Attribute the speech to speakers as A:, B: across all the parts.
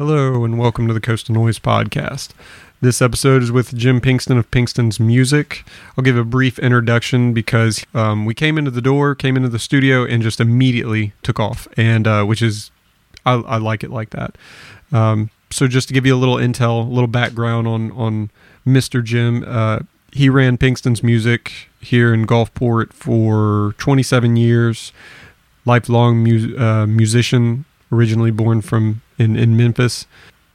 A: Hello, and welcome to the Coast Coastal Noise Podcast. This episode is with Jim Pinkston of Pinkston's Music. I'll give a brief introduction because um, we came into the door, came into the studio, and just immediately took off, and uh, which is I, I, like it like that. Um, so, just to give you a little intel, a little background on on Mr. Jim, uh, he ran Pinkston's Music here in Gulfport for 27 years. Lifelong mu- uh, musician, originally born from in, in Memphis.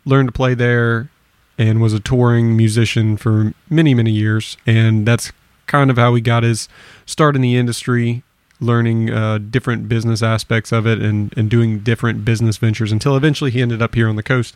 A: Learned to play there and was a touring musician for many, many years. And that's kind of how he got his start in the industry learning uh, different business aspects of it and, and doing different business ventures until eventually he ended up here on the coast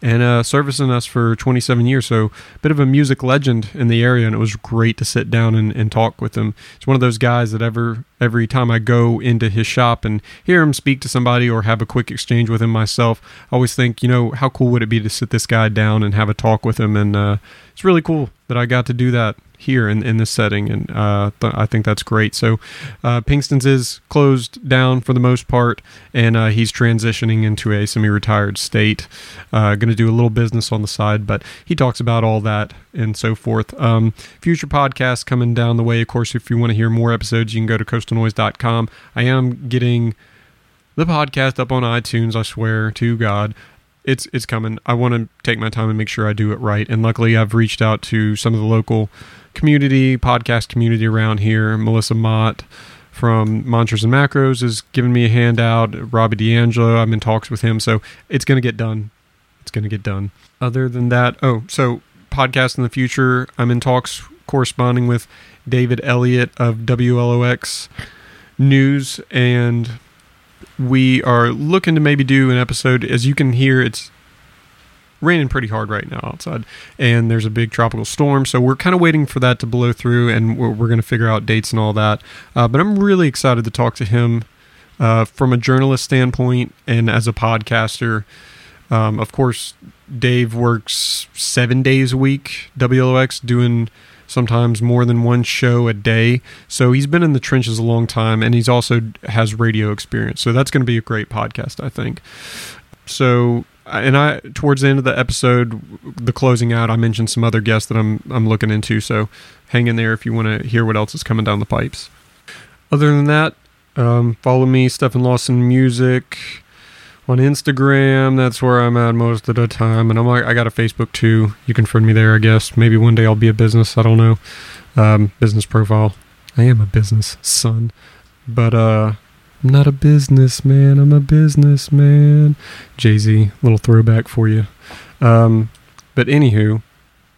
A: and uh, servicing us for 27 years. So, a bit of a music legend in the area, and it was great to sit down and, and talk with him. It's one of those guys that ever every time I go into his shop and hear him speak to somebody or have a quick exchange with him myself, I always think, you know, how cool would it be to sit this guy down and have a talk with him? And uh, it's really cool that I got to do that here in, in this setting, and uh, th- I think that's great. So, uh, Pinkston's is closed down for the most part, and uh, he's transitioning into a semi retired state. Uh, Going to do a little business on the side, but he talks about all that and so forth. Um, future podcasts coming down the way. Of course, if you want to hear more episodes, you can go to coastalnoise.com. I am getting the podcast up on iTunes, I swear to God it's it's coming. I want to take my time and make sure I do it right. And luckily, I've reached out to some of the local community, podcast community around here. Melissa Mott from Mantras and Macros is giving me a handout. Robbie D'Angelo, I'm in talks with him. So it's going to get done. It's going to get done. Other than that, oh, so podcast in the future, I'm in talks corresponding with David Elliott of WLOX News. And we are looking to maybe do an episode. As you can hear, it's raining pretty hard right now outside, and there's a big tropical storm. So we're kind of waiting for that to blow through, and we're, we're going to figure out dates and all that. Uh, but I'm really excited to talk to him uh, from a journalist standpoint and as a podcaster. Um, of course, Dave works seven days a week, WLOX, doing sometimes more than one show a day. So he's been in the trenches a long time, and he's also has radio experience. So that's going to be a great podcast, I think. So and I towards the end of the episode, the closing out, I mentioned some other guests that I'm I'm looking into. So hang in there if you want to hear what else is coming down the pipes. Other than that, um, follow me, Stephen Lawson Music on Instagram. That's where I'm at most of the time, and I'm like I got a Facebook too. You can friend me there, I guess. Maybe one day I'll be a business. I don't know. Um, business profile. I am a business son, but uh I'm not a businessman. I'm a businessman. Jay Z, little throwback for you. Um, but anywho,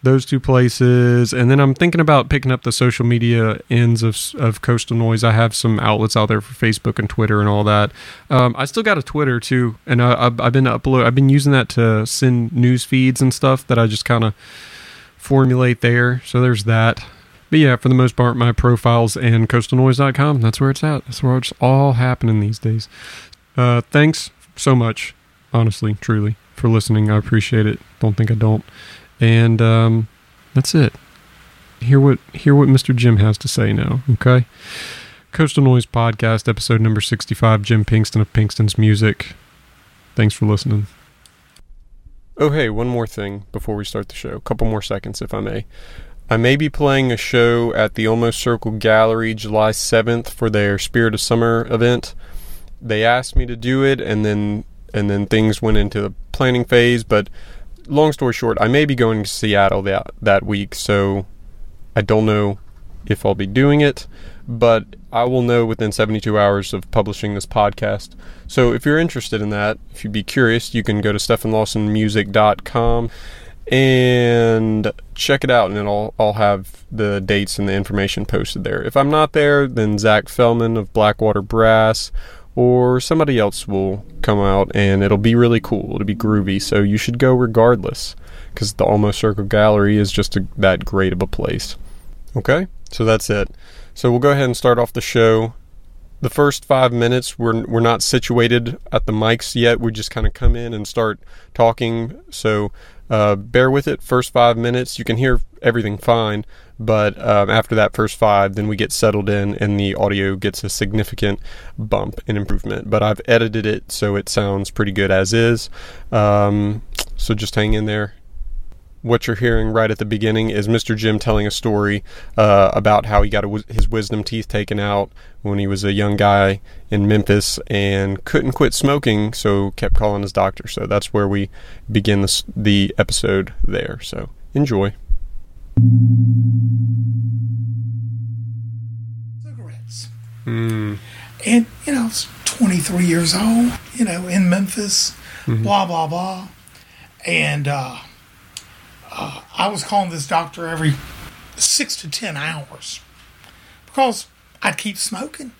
A: those two places, and then I'm thinking about picking up the social media ends of of Coastal Noise. I have some outlets out there for Facebook and Twitter and all that. Um, I still got a Twitter too, and I, I've, I've been upload. I've been using that to send news feeds and stuff that I just kind of formulate there. So there's that. But yeah, for the most part, my profiles and coastalnoise.com, that's where it's at. That's where it's all happening these days. Uh, thanks so much, honestly, truly, for listening. I appreciate it. Don't think I don't. And um, that's it. Hear what hear what Mr. Jim has to say now, okay? Coastal Noise Podcast, episode number 65, Jim Pinkston of Pinkston's Music. Thanks for listening. Oh, hey, one more thing before we start the show. A couple more seconds, if I may. I may be playing a show at the Almost Circle Gallery July 7th for their Spirit of Summer event. They asked me to do it and then and then things went into the planning phase, but long story short, I may be going to Seattle that that week, so I don't know if I'll be doing it, but I will know within 72 hours of publishing this podcast. So if you're interested in that, if you'd be curious, you can go to stephenlawsonmusic.com and check it out and I'll, I'll have the dates and the information posted there. If I'm not there, then Zach Fellman of Blackwater Brass or somebody else will come out and it'll be really cool. It'll be groovy, so you should go regardless because the Almost Circle Gallery is just a, that great of a place. Okay, so that's it. So we'll go ahead and start off the show. The first five minutes, we're we're not situated at the mics yet. We just kind of come in and start talking. So uh, bear with it. First five minutes, you can hear everything fine, but um, after that first five, then we get settled in and the audio gets a significant bump and improvement. But I've edited it so it sounds pretty good as is. Um, so just hang in there. What you're hearing right at the beginning is Mr. Jim telling a story uh, about how he got his wisdom teeth taken out when he was a young guy in Memphis and couldn't quit smoking, so kept calling his doctor. So that's where we begin this, the episode there. So enjoy.
B: cigarettes.
A: Mm.
B: And, you know, I was 23 years old, you know, in Memphis, blah, blah, blah. And uh, uh, I was calling this doctor every six to 10 hours because I'd keep smoking.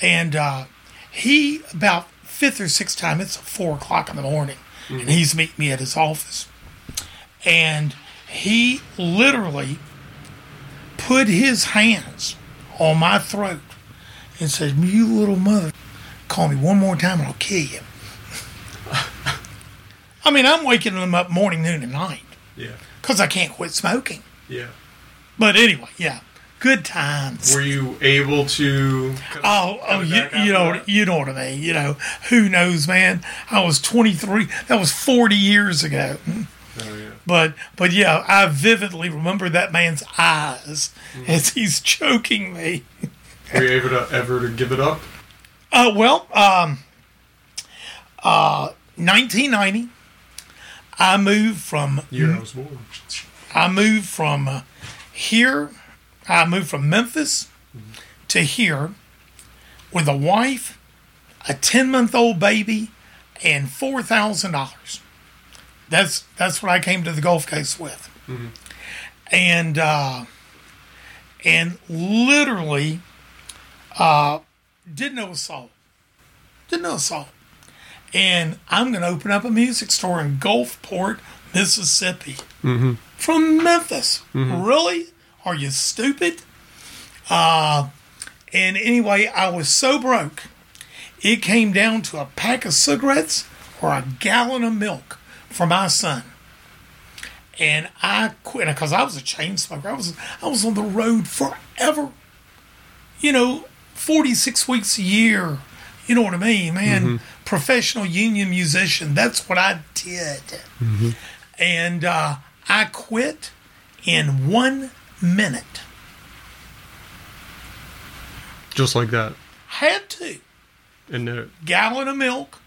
B: And uh, he, about fifth or sixth time, it's four o'clock in the morning, and he's meeting me at his office. And he literally put his hands on my throat and says, You little mother, call me one more time and I'll kill you. I mean, I'm waking them up morning, noon, and night
A: Yeah.
B: because I can't quit smoking.
A: Yeah.
B: But anyway, yeah, good times.
A: Were you able to?
B: Oh, oh, you, you know, you know what I mean. You know, who knows, man? I was 23. That was 40 years ago.
A: Oh, yeah.
B: But, but yeah, I vividly remember that man's eyes as he's choking me.
A: Were you able to ever to give it up?
B: Uh, well, um, uh, 1990, I moved from
A: Year I was born.
B: I moved from uh, here. I moved from Memphis to here with a wife, a 10 month old baby, and four thousand dollars. That's that's what I came to the Gulf Coast with, and uh, and literally uh, didn't know a soul. Didn't know a soul. And I'm going to open up a music store in Gulfport, Mississippi from Memphis. Really? Are you stupid? Uh, and anyway, I was so broke, it came down to a pack of cigarettes or a gallon of milk for my son. And I quit because I was a chain smoker. I was I was on the road forever. You know, forty six weeks a year. You know what I mean, man? Professional union musician. That's what I did and uh, I quit in one minute.
A: Just like that.
B: Had to
A: And uh,
B: gallon of milk,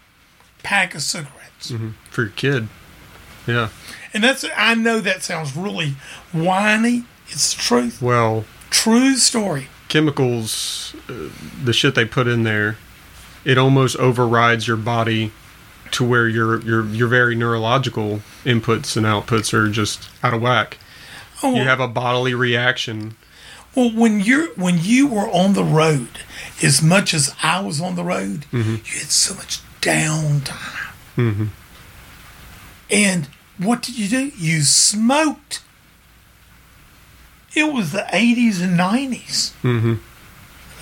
B: pack of cigarettes,
A: for your kid. Yeah.
B: and that's. I know that sounds really whiny. It's the truth.
A: Well,
B: True story.
A: chemicals, uh, the shit they put in there, it almost overrides your body to where your your your very neurological inputs and outputs are just out of whack.
B: Oh,
A: You have a bodily reaction.
B: well, when you're when you were on the road, as much as I was on the road, you had so much downtime. And what did you do? You smoked. It was the 80s and 90s.
A: hmm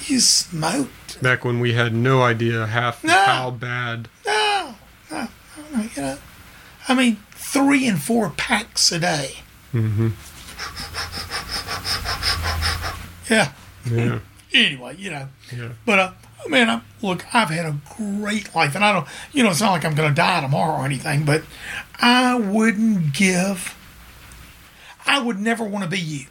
B: You smoked.
A: Back when we had no idea half
B: No.
A: how bad.
B: No, no, no, you know. I mean, three and four packs a day.
A: hmm
B: Yeah.
A: Yeah.
B: Anyway, you know.
A: Yeah.
B: But, uh, Oh, man, I, look, I've had a great life. And I don't, you know, it's not like I'm going to die tomorrow or anything, but I wouldn't give, I would never want to be you.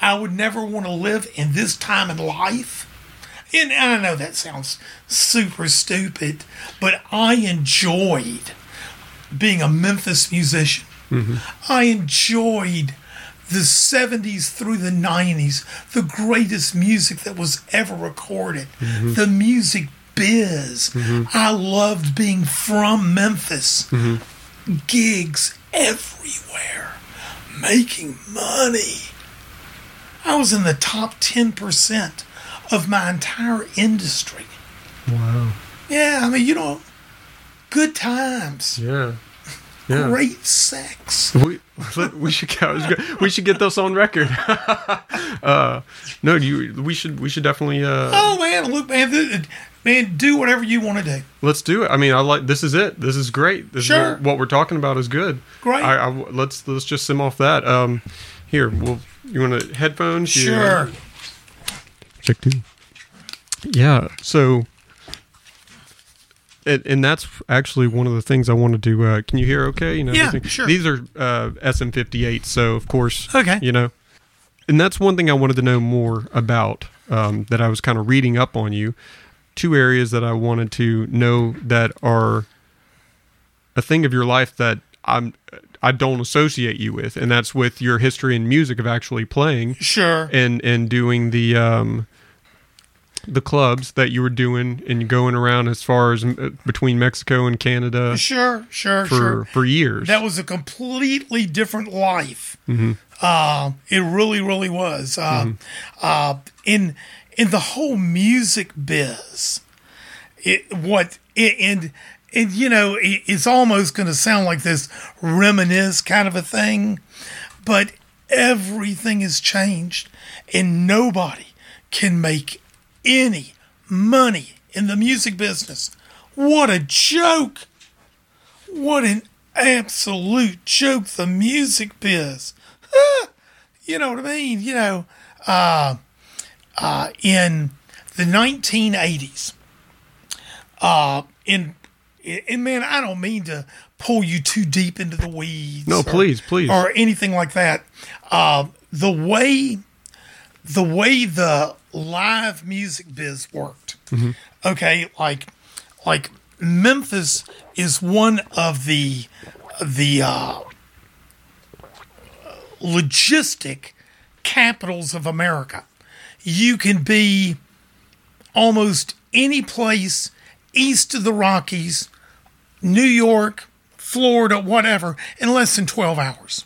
B: I would never want to live in this time in life. And I know that sounds super stupid, but I enjoyed being a Memphis musician. Mm-hmm. I enjoyed the 70s through the 90s, the greatest music that was ever recorded, mm-hmm. the music biz. Mm-hmm. I loved being from Memphis. Mm-hmm. Gigs everywhere, making money. I was in the top 10% of my entire industry.
A: Wow.
B: Yeah, I mean, you know, good times,
A: Yeah. Yeah.
B: great sex.
A: We we should get we should get this on record. uh, no, you we should we should definitely uh,
B: Oh man, look, man, man, do whatever you want to do.
A: let's do it. I mean, I like this is it. This is great. This
B: Sure.
A: is what we're talking about is good.
B: Great.
A: I, I let's let's just sim off that. Um, here, well, you want to headphones?
B: Sure.
A: Check two. Yeah. So and, and that's actually one of the things I wanted to. Uh, can you hear? Okay, you know.
B: Yeah,
A: everything?
B: sure.
A: These are uh, SM58, so of course.
B: Okay.
A: You know, and that's one thing I wanted to know more about. Um, that I was kind of reading up on you. Two areas that I wanted to know that are a thing of your life that I'm I don't associate you with, and that's with your history in music of actually playing
B: Sure.
A: and and doing the um the clubs that you were doing and going around as far as uh, between Mexico and Canada
B: Sure, sure,
A: for
B: sure.
A: for years.
B: That was a completely different life. Uh, it really, really was. Uh, uh, in in the whole music biz, it what it, and and you know it, it's almost going to sound like this reminisce kind of a thing, but everything has changed, and nobody can make any money in the music business. What a joke! What an absolute joke the music biz. you know what I mean? You know, uh, uh, in the 1980s, uh, in, and man, I don't mean to pull you too deep into the weeds.
A: No,
B: or-
A: please, please.
B: Or anything like that. Uh, the way, the way the live music biz worked. Okay, like, like Memphis is one of the the uh, logistic capitals of America. You can be almost any place east of the Rockies, New York, Florida, whatever, in less than 12 hours.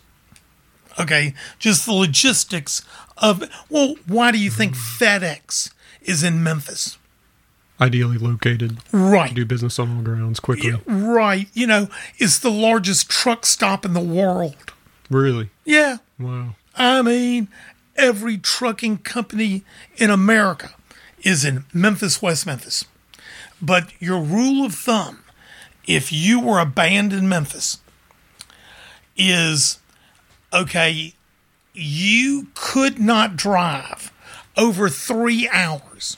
B: Okay, just the logistics of, well, why do you think hmm. FedEx is in Memphis?
A: ideally located
B: Right.
A: do business on all grounds quickly.
B: Right. You know, it's the largest truck stop in the world.
A: Really?
B: Yeah.
A: Wow.
B: I mean, every trucking company in America is in Memphis, West Memphis. But your rule of thumb, if you were a band in Memphis, is okay, you could not drive over three hours.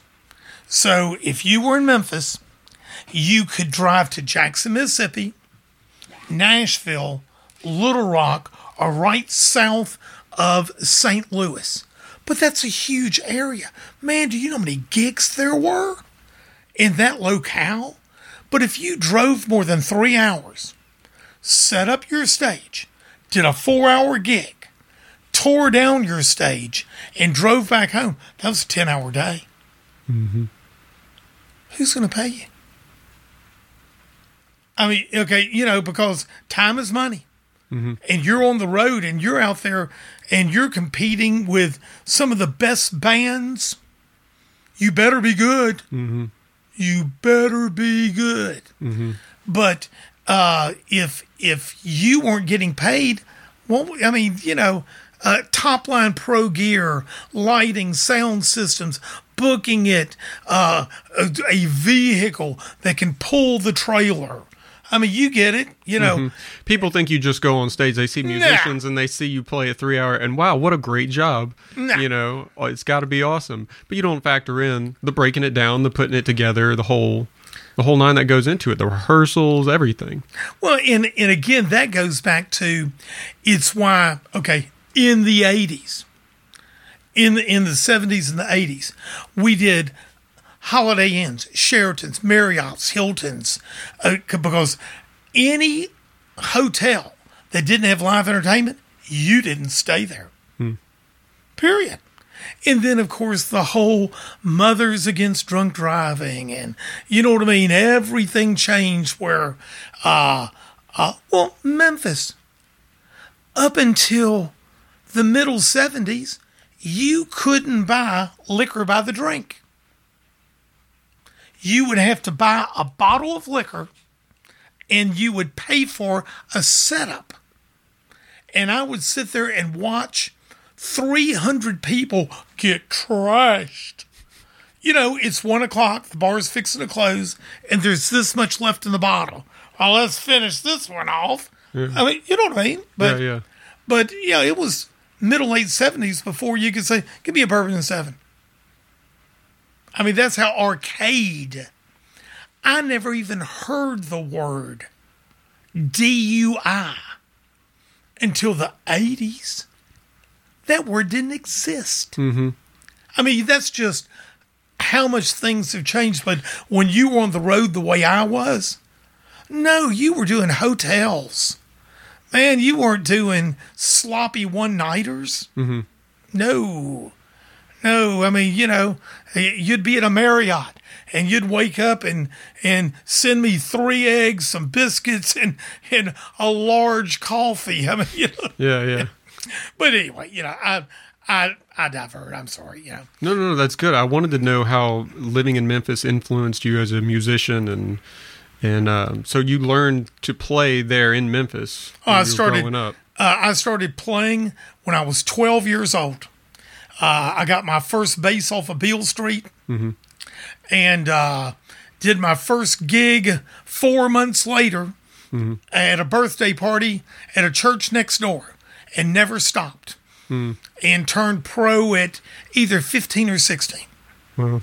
B: So if you were in Memphis, you could drive to Jackson, Mississippi, Nashville, Little Rock, or right south of St. Louis. But that's a huge area. Man, do you know how many gigs there were in that locale? But if you drove more than three hours, set up your stage, did a four hour gig, tore down your stage, and drove back home, that was a 10 hour day. Mm-hmm. Who's going to pay you? I mean, okay, you know, because time is money. Mm-hmm. And you're on the road and you're out there and you're competing with some of the best bands. You better be good. Mm-hmm. You better be good. But uh, if if you weren't getting paid, well, I mean, you know, uh, top line pro gear, lighting, sound systems, booking it, uh, a, a vehicle that can pull the trailer. I mean, you get it. You know,
A: People think you just go on stage, they see musicians and they see you play a three hour and wow, what a great job.
B: Nah.
A: You know, oh, it's got to be awesome. But you don't factor in the breaking it down, the putting it together, the whole the whole nine that goes into it, the rehearsals, everything.
B: Well, and and again, that goes back to it's why okay in the eighties, in the in the seventies and the eighties, we did Holiday Inns, Sheratons, Marriotts, Hiltons, uh, because any hotel that didn't have live entertainment, you didn't stay there. Period. And then, of course, the whole mothers against drunk driving, and you know what I mean. Everything changed. Where, uh, uh, well, Memphis, up until the middle '70s, you couldn't buy liquor by the drink. You would have to buy a bottle of liquor, and you would pay for a setup. And I would sit there and watch 300 people get crushed. You know, it's one o'clock, the bar's fixing to close, and there's this much left in the bottle. Well, let's finish this one off. I mean, you know what I mean? But,
A: yeah, yeah.
B: but yeah, it was middle late 70s before you could say, give me a bourbon and seven. I mean, that's how arcade I never even heard the word DUI until the 80s. That word didn't exist. Mm-hmm. I mean, that's just how much things have changed. But when you were on the road the way I was, no, you were doing hotels. Man, you weren't doing sloppy one nighters. Mm-hmm. No, no. I mean, you know, you'd be at a Marriott and you'd wake up and and send me three eggs, some biscuits, and and a large coffee. I mean, you know.
A: Yeah, yeah.
B: But anyway, you know, I I I divert. I'm sorry. You know.
A: No, no, no. That's good. I wanted to know how living in Memphis influenced you as a musician and. And um, so you learned to play there in Memphis.
B: Oh, I started. Uh, I started playing when I was 12 years old. Uh, I got my first bass off of Beale Street, mm-hmm. and uh, did my first gig four months later mm-hmm. at a birthday party at a church next door, and never stopped. Mm. And turned pro at either 15 or 16.
A: Well,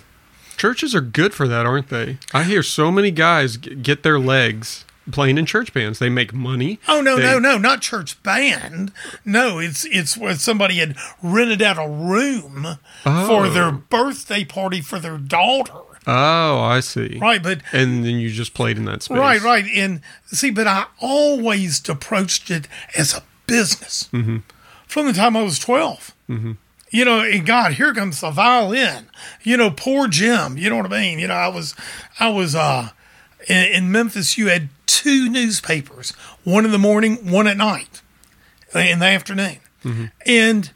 A: churches are good for that, aren't they? I hear so many guys get their legs playing in church bands. They make money.
B: Oh no,
A: they,
B: no, no, not church band. No, it's it's where somebody had rented out a room oh. for their birthday party for their daughter.
A: Oh, I see.
B: Right, but
A: and then you just played in that space.
B: Right, right. And see, but I always approached it as a business mm-hmm. from the time I was 12 mm-hmm. You know, and God, here comes the violin. You know, poor Jim. You know what I mean? You know, I was, I was uh, in, in Memphis. You had two newspapers, one in the morning, one at night, in the afternoon. Mm-hmm. And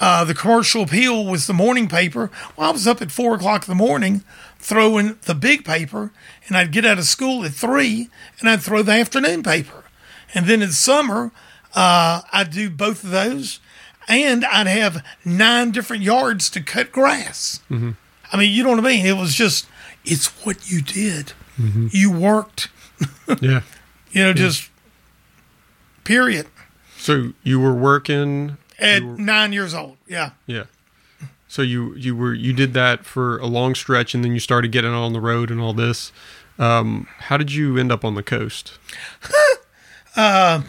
B: uh, the commercial appeal was the morning paper. Well, I was up at four o'clock in the morning throwing the big paper, and I'd get out of school at three, and I'd throw the afternoon paper. And then in summer, uh, I'd do both of those, and I'd have nine different yards to cut grass. Mm-hmm. I mean, you know what I mean? It was just, it's what you did. Mm-hmm. You worked
A: yeah.
B: You know, yeah. just period.
A: So you were working
B: at
A: were,
B: nine years old. Yeah.
A: Yeah. So you you were you did that for a long stretch, and then you started getting on the road and all this. Um, how did you end up on the coast?
B: uh,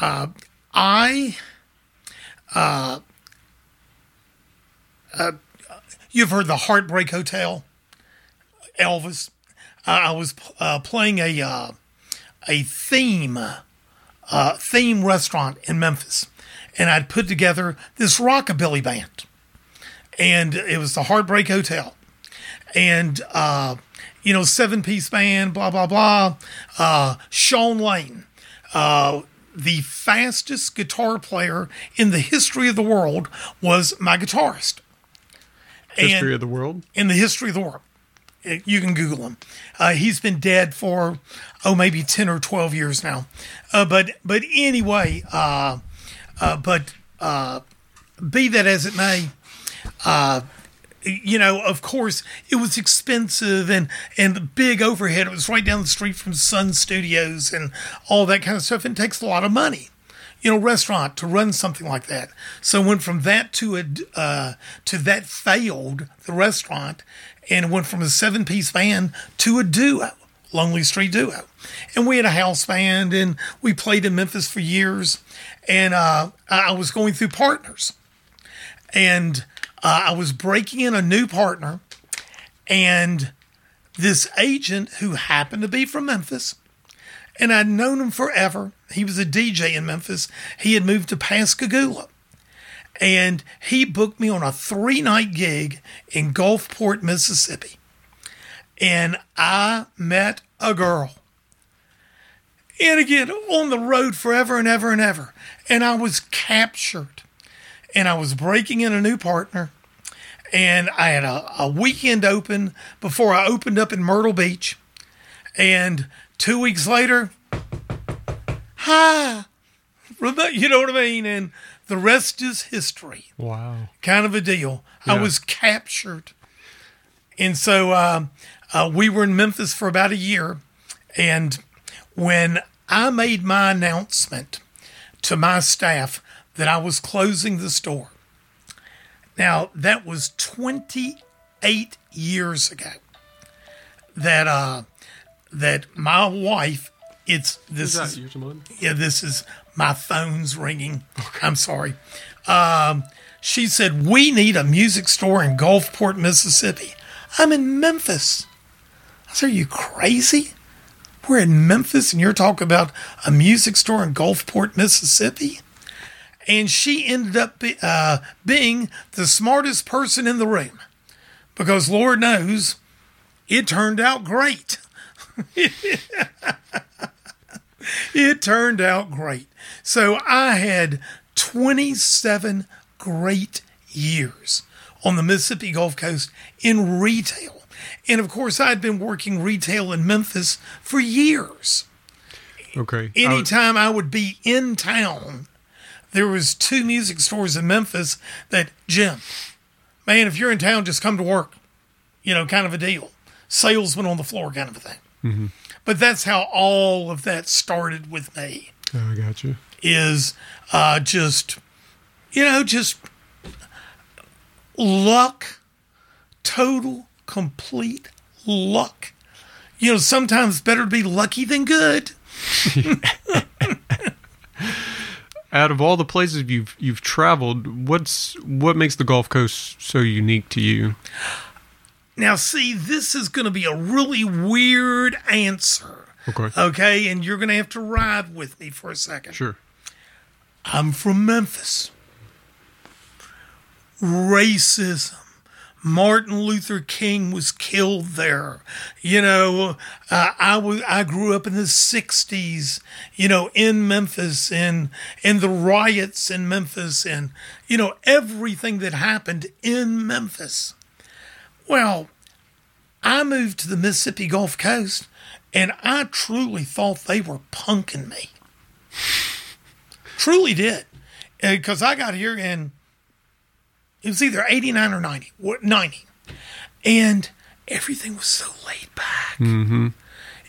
B: uh, I, uh, uh, you've heard the Heartbreak Hotel, Elvis. I was uh, playing a uh, a theme theme restaurant in Memphis, and I'd put together this rockabilly band, and it was the Heartbreak Hotel, and uh, you know seven piece band, blah blah blah. Uh, Shawn Lane, uh, the fastest guitar player in the history of the world, was my guitarist.
A: History and of the world.
B: In the history of the world you can Google him. Uh, he's been dead for oh maybe ten or twelve years now. Uh, but but anyway, uh, uh but uh, be that as it may, uh, you know, of course, it was expensive and and the big overhead. It was right down the street from Sun Studios and all that kind of stuff. And it takes a lot of money you know, restaurant to run something like that. So went from that to a uh, to that failed the restaurant, and went from a seven piece band to a duo, Lonely Street Duo. And we had a house band and we played in Memphis for years. And uh, I was going through partners. And uh, I was breaking in a new partner. And this agent who happened to be from Memphis, and I'd known him forever. He was a DJ in Memphis. He had moved to Pascagoula and he booked me on a three night gig in Gulfport, Mississippi. And I met a girl. And again, on the road forever and ever and ever. And I was captured. And I was breaking in a new partner. And I had a, a weekend open before I opened up in Myrtle Beach. And two weeks later, hi. You know what I mean? And the rest is history.
A: Wow.
B: Kind of a deal. Yeah. I was captured. And so uh, uh, we were in Memphis for about a year. And when I made my announcement to my staff that I was closing the store, now that was 28 years ago that uh, that my wife, it's this
A: Is
B: is,
A: that yours, Mom?
B: yeah, this is my phone's ringing. I'm sorry. Um, she said, We need a music store in Gulfport, Mississippi. I'm in Memphis. I said, Are you crazy? We're in Memphis and you're talking about a music store in Gulfport, Mississippi? And she ended up be, uh, being the smartest person in the room because Lord knows it turned out great. it turned out great. So I had 27 great years on the Mississippi Gulf Coast in retail. And of course, I'd been working retail in Memphis for years.
A: Okay. I was-
B: Anytime I would be in town, there was two music stores in Memphis that Jim, man, if you're in town, just come to work. You know, kind of a deal. Salesman on the floor, kind of a thing. But that's how all of that started with me.
A: oh, I got you.
B: Is uh, just, you know, just luck, total, complete luck. You know, sometimes better to be lucky than good.
A: Out of all the places you've you've traveled, what's what makes the Gulf Coast so unique to you?
B: Now, see, this is going to be a really weird answer.
A: Okay.
B: Okay, and you're going to have to ride with me for a second.
A: Sure.
B: I'm from Memphis. Racism. Martin Luther King was killed there. You know, uh, I was I grew up in the '60s. You know, in Memphis and and the riots in Memphis and you know everything that happened in Memphis. Well, I moved to the Mississippi Gulf Coast, and I truly thought they were punking me. Truly did, because I got here and it was either 89 or 90, what- 90. And everything was so laid back.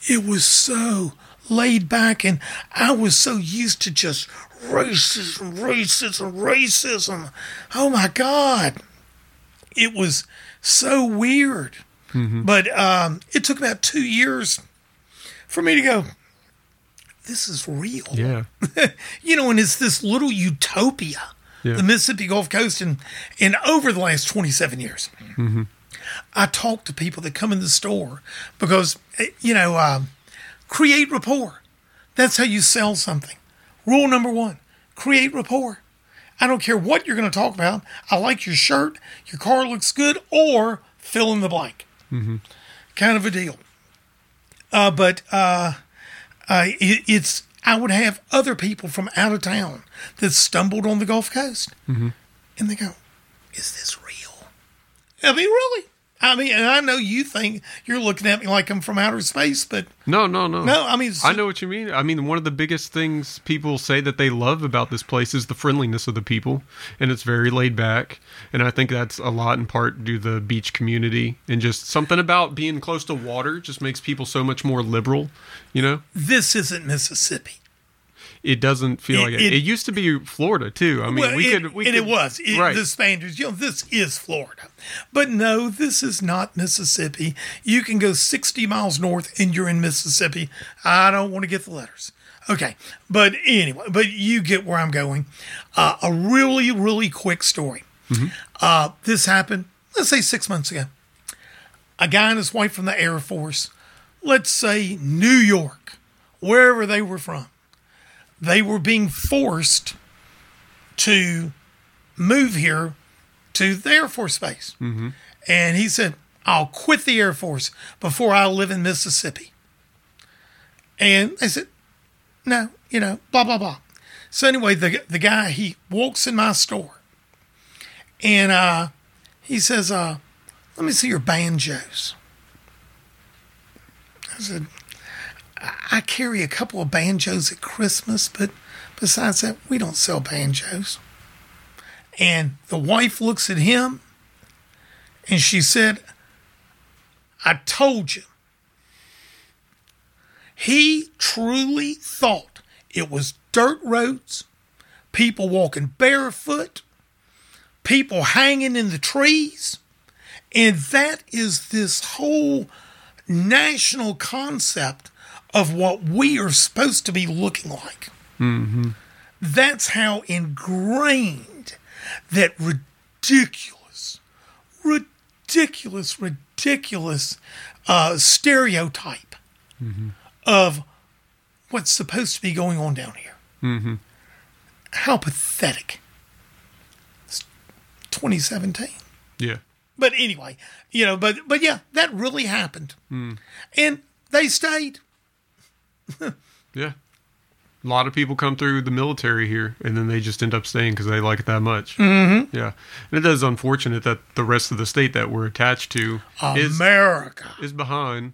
B: It was so laid back, and I was so used to just racism, racism, racism. Oh my God. It was so weird. But um, it took about two years for me to go, this is real
A: Yeah.
B: you know, and it's this little utopia,
A: Yeah.
B: the Mississippi Gulf Coast, and and over the last twenty seven years, I talk to people that come in the store because eh, you know, um, create rapport. That's how you sell something. Rule number one: create rapport. I don't care what you're going to talk about. I like your shirt. Your car looks good, or fill in the blank. Kind of a deal. Uh, but uh, uh, it, it's I would have other people from out of town that stumbled on the Gulf Coast, mm-hmm. and they go, "Is this real?" I mean, really? I mean, and I know you think you're looking at me like I'm from outer space, but
A: No, no, no.
B: no, I mean,
A: I know what you mean. I mean, one of the biggest things people say that they love about this place is the friendliness of the people, and it's very laid back. And I think that's a lot in part due to the beach community and just something about being close to water just makes people so much more liberal. You know,
B: this isn't Mississippi.
A: It doesn't feel
B: It-
A: like it.
B: it-
A: It used to be Florida too. I mean,
B: well,
A: we
B: it,
A: could, we
B: and
A: could,
B: it was
A: right.
B: the Spaniards. You know, this is Florida, but no, this is not Mississippi. You can go sixty miles north and you're in Mississippi. I don't want to get the letters. Okay, but anyway, but you get where I'm going. Uh, a really, really quick story. Uh, this happened, let's say six months ago. A guy and his wife from the Air Force, let's say New York, wherever they were from, they were being forced to move here to the Air Force Base. Mm-hmm. And he said, I'll quit the Air Force before I live in Mississippi. And they said, no, you know, blah, blah, blah. So anyway, the, the guy, he walks in my store and uh, he says, uh, let me see your banjos. I said, I carry a couple of banjos at Christmas, but besides that, we don't sell banjos. And the wife looks at him and she said, I told you. He truly thought it was dirt roads, people walking barefoot, people hanging in the trees. And that is this whole national concept of what we are supposed to be looking like. Mm-hmm. That's how ingrained that ridiculous, ridiculous, ridiculous uh, stereotype mm-hmm. of what's supposed to be going on down here. Mm-hmm. How pathetic. It's 2017.
A: Yeah.
B: But anyway, you know, but but yeah, that really happened, mm. and they stayed.
A: Yeah. A lot of people come through the military here and then they just end up staying because they like it that much. Mm-hmm. Yeah. And it is unfortunate that the rest of the state that we're attached to is,
B: America,
A: is behind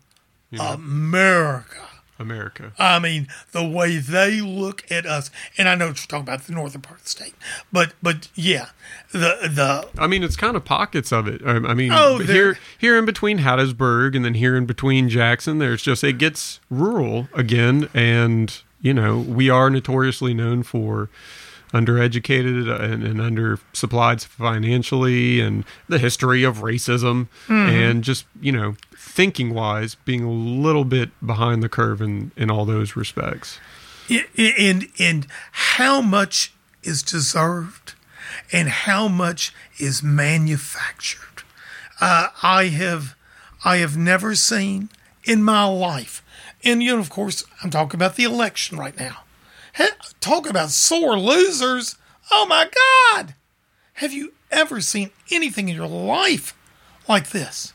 A: you know,
B: America.
A: America.
B: I mean, the way they look at us, and I know what you're talking about the northern part of the state, but but yeah, the the
A: I mean, it's kind of pockets of it. Um, I mean,
B: Oh,
A: here, here in between Hattiesburg and then here in between Jackson, there's just it gets rural again, and you know we are notoriously known for undereducated and, and undersupplied financially, and the history of racism, and just you know thinking wise being a little bit behind the curve in in all those respects.
B: And and how much is deserved and how much is manufactured? Uh, i have i have never seen in my life and you know of course i'm talking about the election right now. Talk about sore losers. Oh my god. Have you ever seen anything in your life like this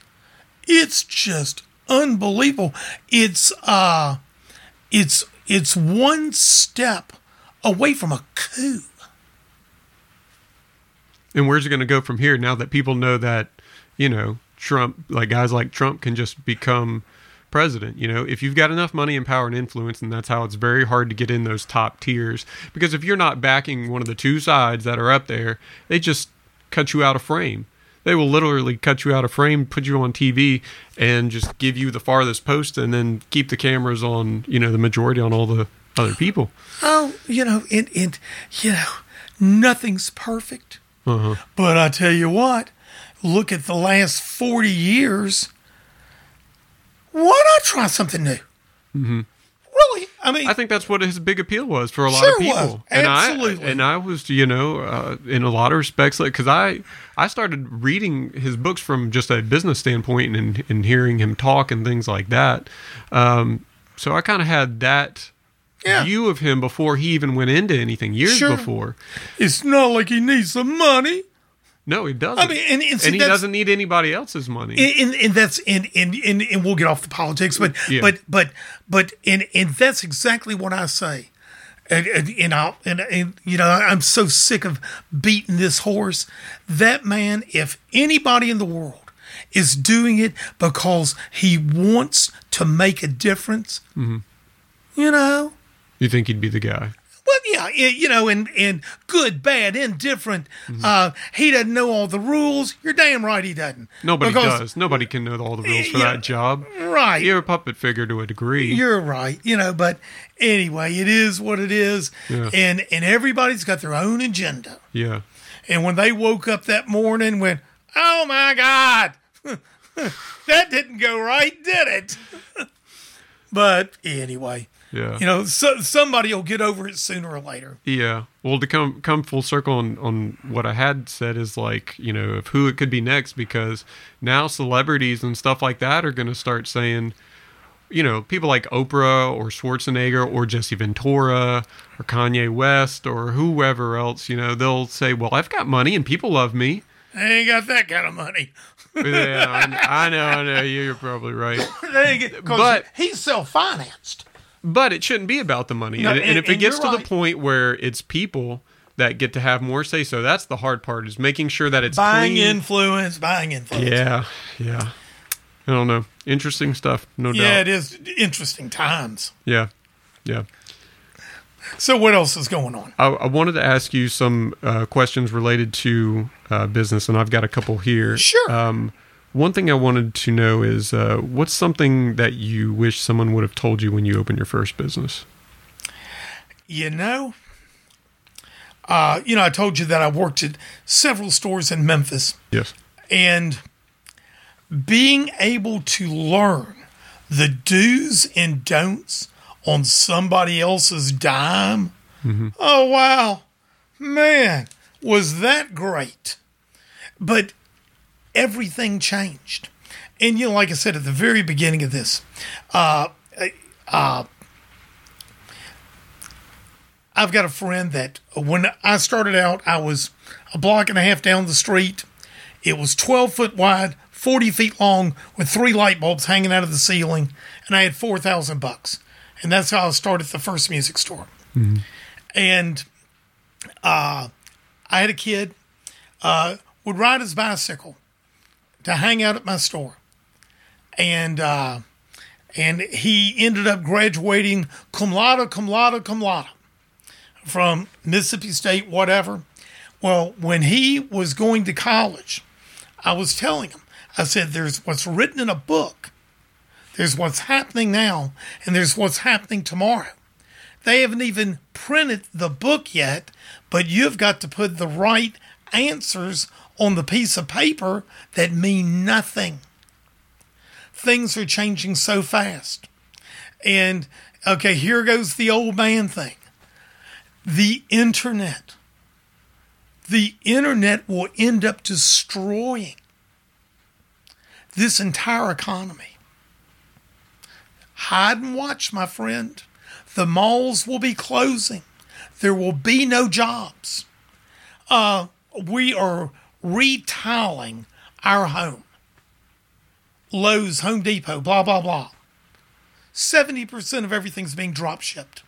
B: it's just unbelievable it's uh it's it's one step away from a coup.
A: And where's it going to go from here now that people know that, you know, Trump, like guys like Trump can just become president? You know, if you've got enough money and power and influence, and that's how it's very hard to get in those top tiers. Because if you're not backing one of the two sides that are up there, they just cut you out of frame. They will literally cut you out of frame, put you on TV, and just give you the farthest post, and then keep the cameras on, you know, the majority on all the other people.
B: Oh, you know, and, and you know, nothing's perfect.
A: Uh-huh.
B: But I tell you what, look at the last 40 years. Why not try something new? Mm-hmm. Really? I mean,
A: I think that's what his big appeal was for a lot
B: Sure
A: of people. And
B: Absolutely.
A: I and I was, you know, uh, in a lot of respects, like because I I started reading his books from just a business standpoint and and hearing him talk and things like that. Um, so I kind of had that
B: Yeah.
A: view of him before he even went into anything years
B: Sure.
A: before.
B: it's not like he needs some money.
A: No, he doesn't.
B: I mean, and, and, see,
A: and he doesn't need anybody else's money.
B: and, and, that's and, and and and we'll get off the politics, but
A: Yeah.
B: but but but and and that's exactly what I say. And and, and, I'll, and and you know I'm so sick of beating this horse. That man, if anybody in the world is doing it because he wants to make a difference, mm-hmm. you know,
A: you think he'd be the guy?
B: Well, yeah, y- you know, and and good, bad, indifferent. Uh, he doesn't know all the rules. You're damn right he doesn't.
A: Nobody
B: Because-
A: does. Nobody can know all the rules for that job.
B: Right.
A: You're a puppet figure to a degree.
B: You're right, you know, but anyway, it is what it is,
A: Yeah.
B: and and everybody's got their own agenda.
A: yeah.
B: And when they woke up that morning, went, "Oh my God, that didn't go right, did it?" but anyway,
A: Yeah.
B: you know, so, somebody will get over it sooner or later.
A: Yeah. Well, to come come full circle on, on what I had said is like, you know, of who it could be next because now celebrities and stuff like that are going to start saying, you know, people like Oprah or Schwarzenegger or Jesse Ventura or Kanye West or whoever else, you know, they'll say, well, I've got money and people love me.
B: I ain't got that kind of money.
A: yeah, I, I know, I know. You're probably right.
B: They ain't get, 'cause
A: But-
B: he's self financed.
A: But it shouldn't be about the money.
B: No,
A: and,
B: and-
A: and if it
B: and
A: gets to the point where it's people that get to have more say so, that's the hard part is making sure that it's
B: Buying
A: clean.
B: influence, buying influence.
A: Yeah, yeah. I don't know. Interesting stuff, no
B: Yeah,
A: doubt.
B: Yeah, it is interesting times.
A: Yeah, yeah.
B: So what else is going on?
A: I, I wanted to ask you some uh, questions related to uh, business, and I've got a couple here.
B: Sure.
A: Um, one thing I wanted to know is uh, what's something that you wish someone would have told you when you opened your first business?
B: You know, uh, you know, I told you that I worked at several stores in Memphis,
A: Yes.
B: and being able to learn the do's and don'ts on somebody else's dime. Oh, wow. Man, was that great. But everything changed. And, you know, like I said at the very beginning of this, uh, uh, I've got a friend that when I started out, I was a block and a half down the street. It was 12 foot wide, 40 feet long, with three light bulbs hanging out of the ceiling, and I had 4,000 bucks. And that's how I started the first music store. And uh, I had a kid, uh, would ride his bicycle to hang out at my store. And uh, and he ended up graduating cum laude, cum laude, cum laude from Mississippi State, whatever. Well, when he was going to college, I was telling him, I said, there's what's written in a book, there's what's happening now, and there's what's happening tomorrow. They haven't even printed the book yet, but you've got to put the right answers on the piece of paper that mean nothing. Things are changing so fast. And okay, here goes the old man thing the internet. The internet will end up destroying this entire economy. Hide and watch, my friend. The malls will be closing. There will be no jobs. Uh, we are retiling our home. Lowe's, Home Depot, blah, blah, blah. 70% of everything's being drop shipped.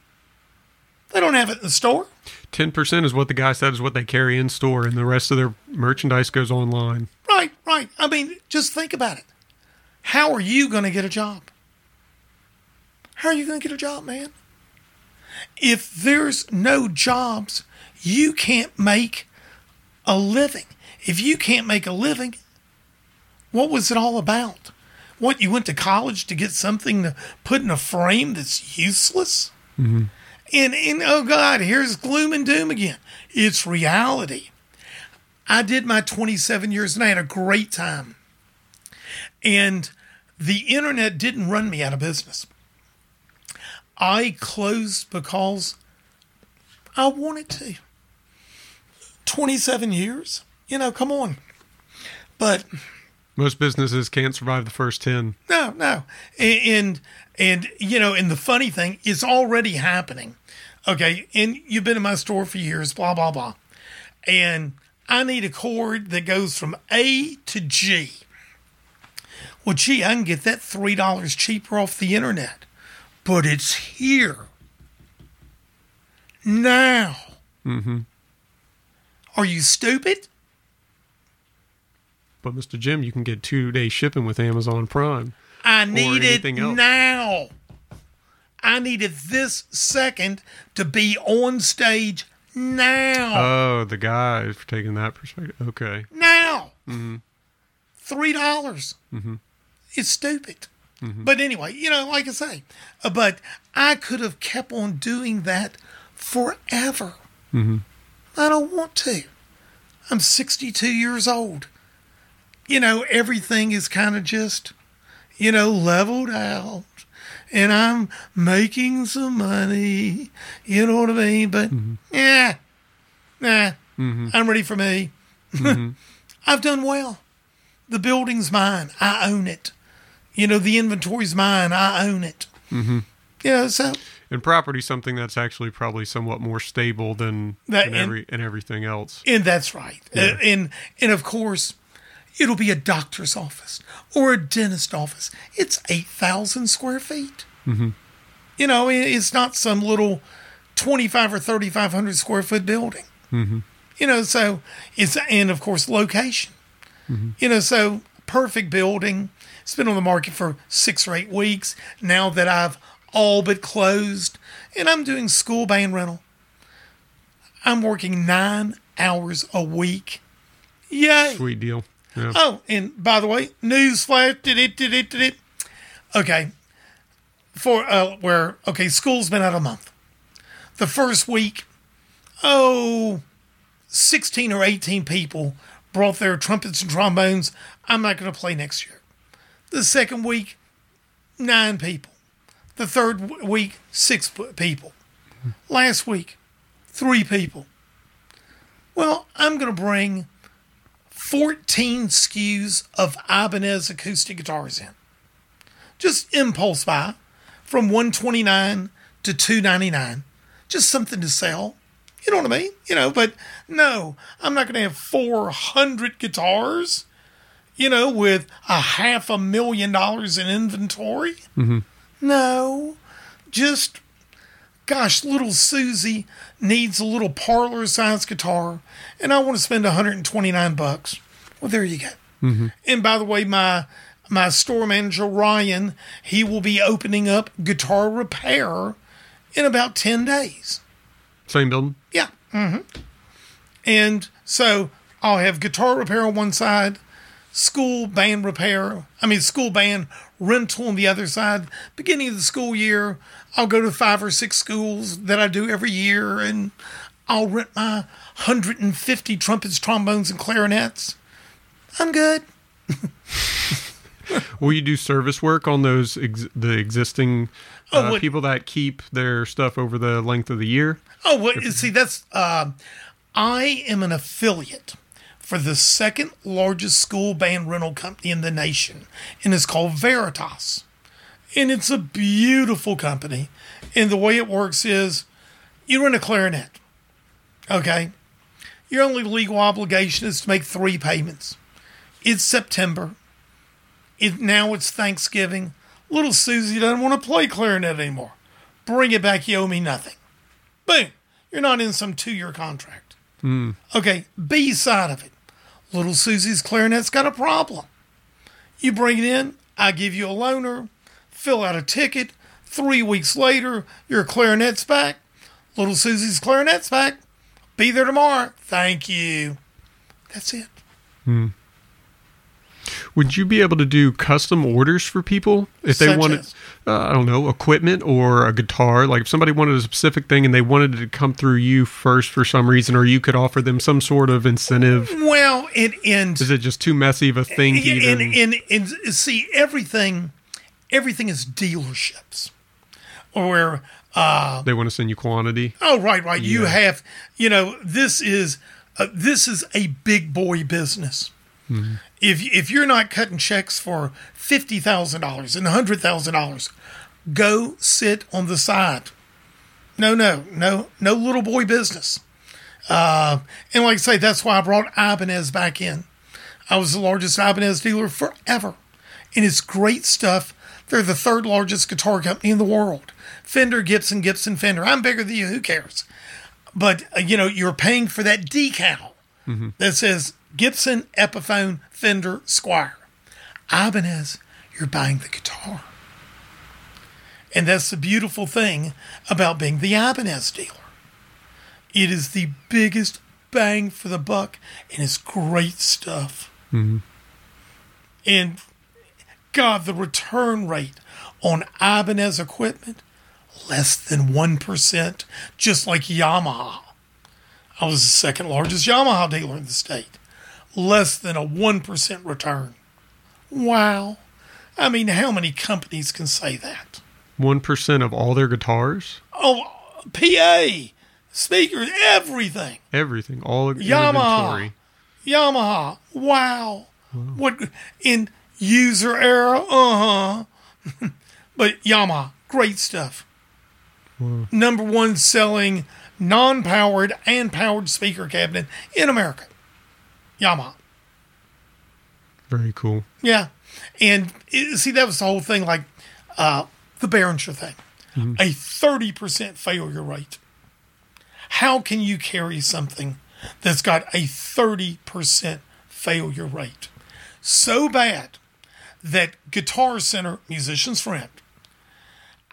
B: They don't have it in the store.
A: Ten percent is what the guy said is what they carry in store, and the rest of their merchandise goes online.
B: Right, right. I mean, just think about it. How are you going to get a job? How are you going to get a job, man? If there's no jobs, you can't make a living. If you can't make a living, what was it all about? What, you went to college to get something to put in a frame that's useless? Mm-hmm. And, and oh God, here's gloom and doom again. It's reality. I did my 27 years and I had a great time. And the internet didn't run me out of business. I closed because I wanted to. 27 years? You know, come on. But
A: Most businesses can't survive the first ten.
B: no, no. And, and and you know, and the funny thing is already happening. Okay, and you've been in my store for years, blah blah blah. And I need a cord that goes from A to G. Well, gee, I can get that three dollars cheaper off the internet, but it's here now. Mm-hmm. Are you stupid?
A: But Mr. Jim, you can get two day shipping with Amazon Prime.
B: I need it now. I needed this second to be on stage now.
A: Oh, the guy for taking that perspective. Okay.
B: now. Mm-hmm. Three dollars. Mm-hmm. It's stupid. But anyway, you know, like I say, uh, but I could have kept on doing that forever. I don't want to. I'm 62 years old. You know, everything is kind of just, you know, leveled out. And I'm making some money. You know what I mean? But yeah, nah, I'm ready for me. I've done well. The building's mine. I own it. You know, the inventory's mine. I own it. Mm-hmm. You know, so
A: And property something that's actually probably somewhat more stable than
B: That- and-
A: every and everything else.
B: And that's right. Uh, and and of course, it'll be a doctor's office or a dentist office. It's eight thousand square feet. Mm-hmm. You know, it's not some little twenty-five or thirty-five hundred square foot building. Mm-hmm. You know, so it's and of course location. You know, so perfect building. It's been on the market for six or eight weeks now that I've all but closed, and I'm doing school band rental. I'm working nine hours a week. Yay.
A: Sweet deal. Yeah.
B: Oh, and by the way, news flash. Okay. For, uh, where, okay, school's been out a month. The first week, oh, 16 or 18 people brought their trumpets and trombones. I'm not going to play next year. The second week, nine people. The third week, six people. Last week, three people. Well, I'm going to bring 14 SKUs of Ibanez acoustic guitars in. Just impulse buy from 129 to 299. Just something to sell. You know what I mean? You know, but no, I'm not going to have 400 guitars, you know, with a half a million dollars in inventory. Mm-hmm. No, just, gosh, little Susie needs a little parlor size guitar, and I want to spend 129 bucks. Well, there you go. And by the way, my my store manager Ryan, he will be opening up guitar repair in about 10 days.
A: Same building.
B: Yeah. Mm-hmm. And so I'll have guitar repair on one side, school band repair, I mean, school band rental on the other side. Beginning of the school year, I'll go to five or six schools that I do every year and I'll rent my 150 trumpets, trombones, and clarinets. I'm good.
A: Will you do service work on those ex- the existing
B: Oh,
A: uh,
B: what-
A: people that keep their stuff over the length of the year?
B: Oh, well, see, that's uh, I am an affiliate for the second largest school band rental company in the nation, and it's called Veritas, and it's a beautiful company. And the way it works is, you rent a clarinet, okay? Your only legal obligation is to make three payments. It's September. It now it's Thanksgiving. Little Susie doesn't want to play clarinet anymore. Bring it back. You owe me nothing. Boom. You're not in some two year contract. Hmm. Okay, B side of it. Little Susie's clarinet's got a problem. You bring it in, I give you a loaner, fill out a ticket. Three weeks later, your clarinet's back. Little Susie's clarinet's back. Be there tomorrow. Thank you. That's it. Hmm.
A: Would you be able to do custom orders for people if they
B: Such
A: wanted,
B: as?
A: uh, I don't know, equipment or a guitar? Like if somebody wanted a specific thing and they wanted it to come through you first for some reason, or you could offer them some sort of incentive.
B: Well, and, and
A: Is it just too messy of a thing? to
B: and,
A: even?
B: and, and see everything everything is dealerships or uh
A: they want to send you quantity.
B: oh right right you have you know this is uh, this is a big boy business if if you're not cutting checks for fifty thousand dollars and hundred thousand dollars go sit on the side no no no no little boy business uh and like i say that's why i brought ibanez back in I was the largest Ibanez dealer forever. And it's great stuff. They're the third largest guitar company in the world. Fender, Gibson, Gibson, Fender. I'm bigger than you. Who cares? But, uh, you know, you're paying for that decal that says Gibson, Epiphone, Fender, Squier. Ibanez, you're buying the guitar. And that's the beautiful thing about being the Ibanez dealer. It is the biggest bang for the buck, and it's great stuff. Mm-hmm. And God, the return rate on Ibanez equipment, less than 1%, just like Yamaha. I was the second largest Yamaha dealer in the state. Less than a 1% return. Wow. I mean, how many companies can say that?
A: One percent of all their guitars,
B: Oh, PA, speakers, everything.
A: everything, all
B: Yamaha.
A: inventory.
B: Yamaha. Wow. What in user era? Uh huh. but Yamaha, great stuff. Number one selling non-powered and powered speaker cabinet in America. Yamaha.
A: Very cool.
B: Yeah, and it, see that was the whole thing, like uh, the Behringer thing, a thirty percent failure rate. How can you carry something that's got a thirty percent failure rate so bad that Guitar Center musicians friend,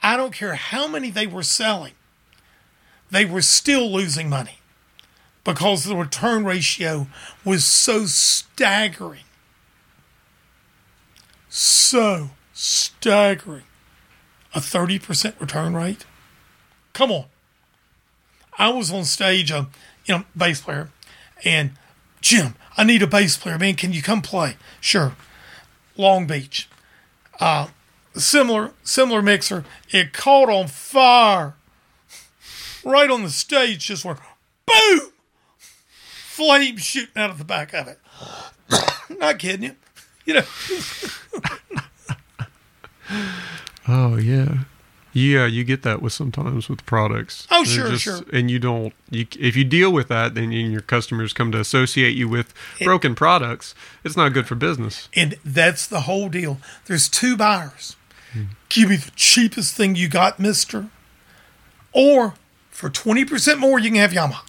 B: I don't care how many they were selling, they were still losing money because the return ratio was so staggering so staggering. A 30% return rate? Come on. I was on stage, a you know, bass player, and Jim, I need a bass player, man. Can you come play? Sure. Long Beach. Uh, similar similar mixer. It caught on fire right on the stage. Just went boom, flames shooting out of the back of it. Not kidding you. You know,
A: Oh yeah, yeah. You get that with sometimes with products.
B: Oh, sure, sure.
A: And you don't. You, if you deal with that, then you, your customers come to associate you with broken products. It's not good for business.
B: and that's the whole deal. There's two buyers. Give me the cheapest thing you got, Mister, or for twenty percent more, you can have Yamaha.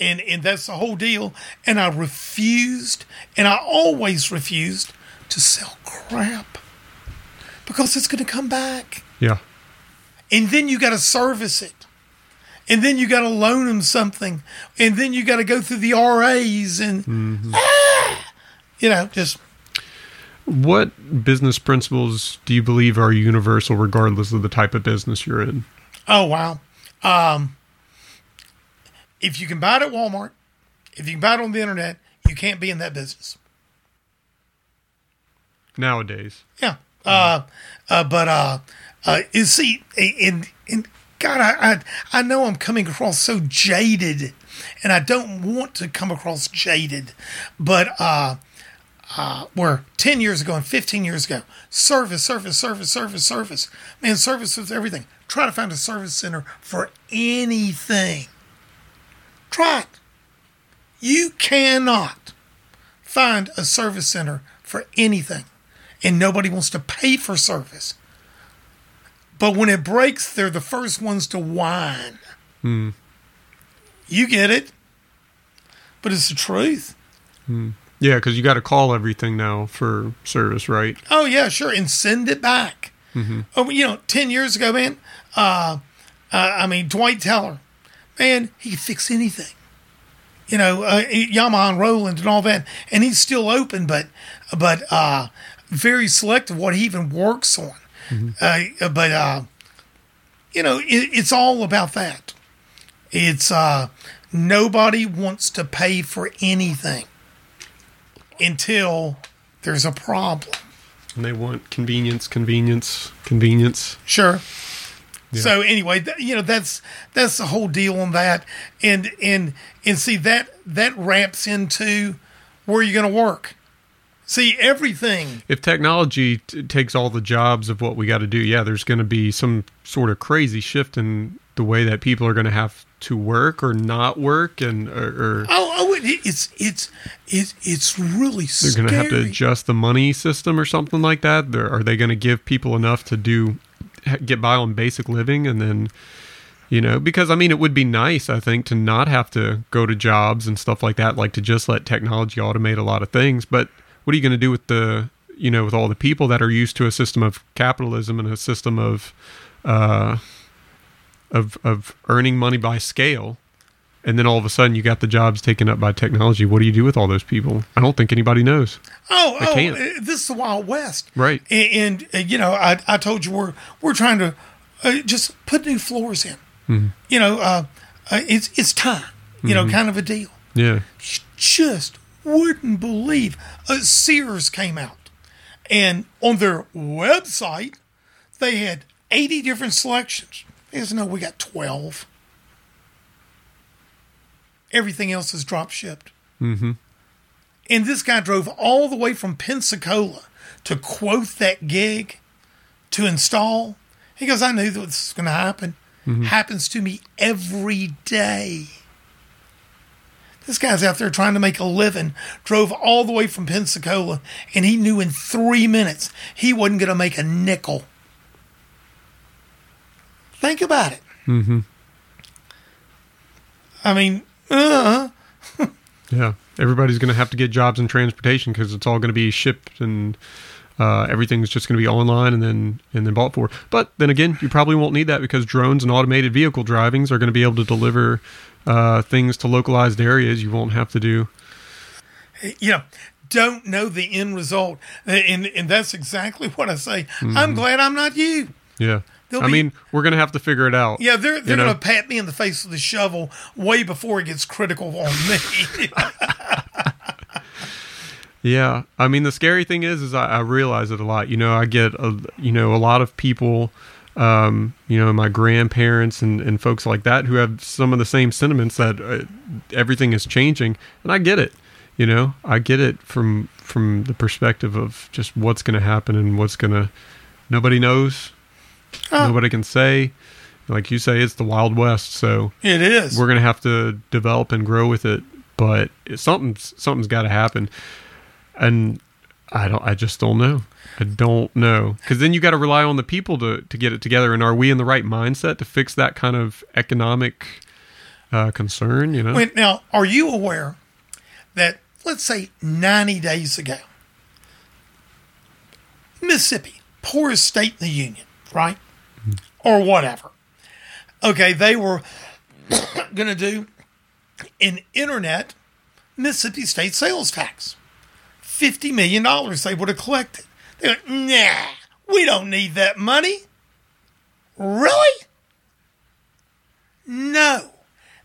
B: And and that's the whole deal. And I refused, and I always refused to sell crap because it's going to come back.
A: Yeah.
B: and then you got to service it and then you got to loan them something and then you got to go through the ras and Ah! you know just
A: What business principles do you believe are universal, regardless of the type of business you're in?
B: oh wow um, if you can buy it at walmart if you can buy it on the internet you can't be in that business
A: Nowadays,
B: yeah uh, uh, but uh, uh, you see in in God, I, I I know I'm coming across so jaded, and I don't want to come across jaded, but uh, uh, where ten years ago and fifteen years ago, service, service, service, service, service, man, service was everything. Try to find a service center for anything. Try it. You cannot find a service center for anything and nobody wants to pay for service. But when it breaks, they're the first ones to whine. You get it, but it's the truth.
A: yeah, because you got to call everything now for service, right?
B: Oh yeah, sure, and send it back. Oh, you know, ten years ago, man. Uh, uh, I mean, Dwight Teller, man, he could fix anything. You know, uh, Yamaha and Roland and all that, and he's still open, but but uh, very selective what he even works on. Uh, but uh, you know, it, it's all about that. It's uh, nobody wants to pay for anything until there's a problem.
A: And they want convenience, convenience, convenience.
B: Sure. So anyway, th- you know that's that's the whole deal on that, and and and see that that wraps into where you're going to work. See everything.
A: If technology t- takes all the jobs of what we got to do, yeah, there's going to be some sort of crazy shift in the way that people are going to have to work or not work, and or, or
B: Oh, oh, it, it's it's it's it's really
A: they're going to have to adjust the money system or something like that. They're, are they going to give people enough to do get by on basic living and then you know because i mean it would be nice i think to not have to go to jobs and stuff like that like to just let technology automate a lot of things. But what are you going to do with the you know with all the people that are used to a system of capitalism and a system of uh of of earning money by scale and then all of a sudden you got the jobs taken up by technology what do you do with all those people i don't think anybody knows
B: Oh, oh,
A: can't.
B: uh, this is the Wild West,
A: Right.
B: And, and uh, you know, I, I told you we're we're trying to uh, just put new floors in.
A: Mm-hmm.
B: You know, uh, uh, it's it's time. You know, kind of a deal.
A: yeah
B: just wouldn't believe. Uh, Sears came out, and on their website, they had eighty different selections. They said, "No, we got twelve. Everything else is drop shipped."
A: mm-hmm
B: And this guy drove all the way from Pensacola to quote that gig to install. He goes, I knew that this was going to happen. Happens to me every day. This guy's out there trying to make a living, drove all the way from Pensacola, and he knew in three minutes he wasn't going to make a nickel. Think about it.
A: mm-hmm
B: I mean, uh,
A: Yeah, everybody's going to have to get jobs in transportation because it's all going to be shipped and uh, everything's just going to be online and then and then bought for. But then again, you probably won't need that because drones and automated vehicle drivings are going to be able to deliver uh, things to localized areas. You won't have to do.
B: you know, don't know the end result. And, and that's exactly what I say. I'm glad I'm not you.
A: Yeah,
B: They'll
A: I
B: be-
A: mean, we're going to have to figure it out.
B: Yeah, they're, they're going to pat me in the face with a shovel way before it gets critical on me.
A: Yeah, I mean the scary thing is, is I, I realize it a lot. You know, I get a, you know a lot of people, um, you know, my grandparents and, and folks like that who have some of the same sentiments that uh, everything is changing, and I get it. You know, I get it from from the perspective of just what's going to happen and what's going to. Nobody knows.
B: Oh.
A: Nobody can say. Like you say, it's the Wild West, so
B: It is.
A: we're gonna have to develop and grow with it. But it, something's something's got to happen, and I don't. I just don't know. I don't know because then you got to rely on the people to to get it together. And are we in the right mindset to fix that kind of economic uh, concern? You know,
B: Wait, now, are you aware that, let's say, 90 days ago, Mississippi, poorest state in the union, right? Or whatever. Okay, they were going to do an internet Mississippi state sales tax. $50 million they would have collected. They're like, nah, we don't need that money. Really? No.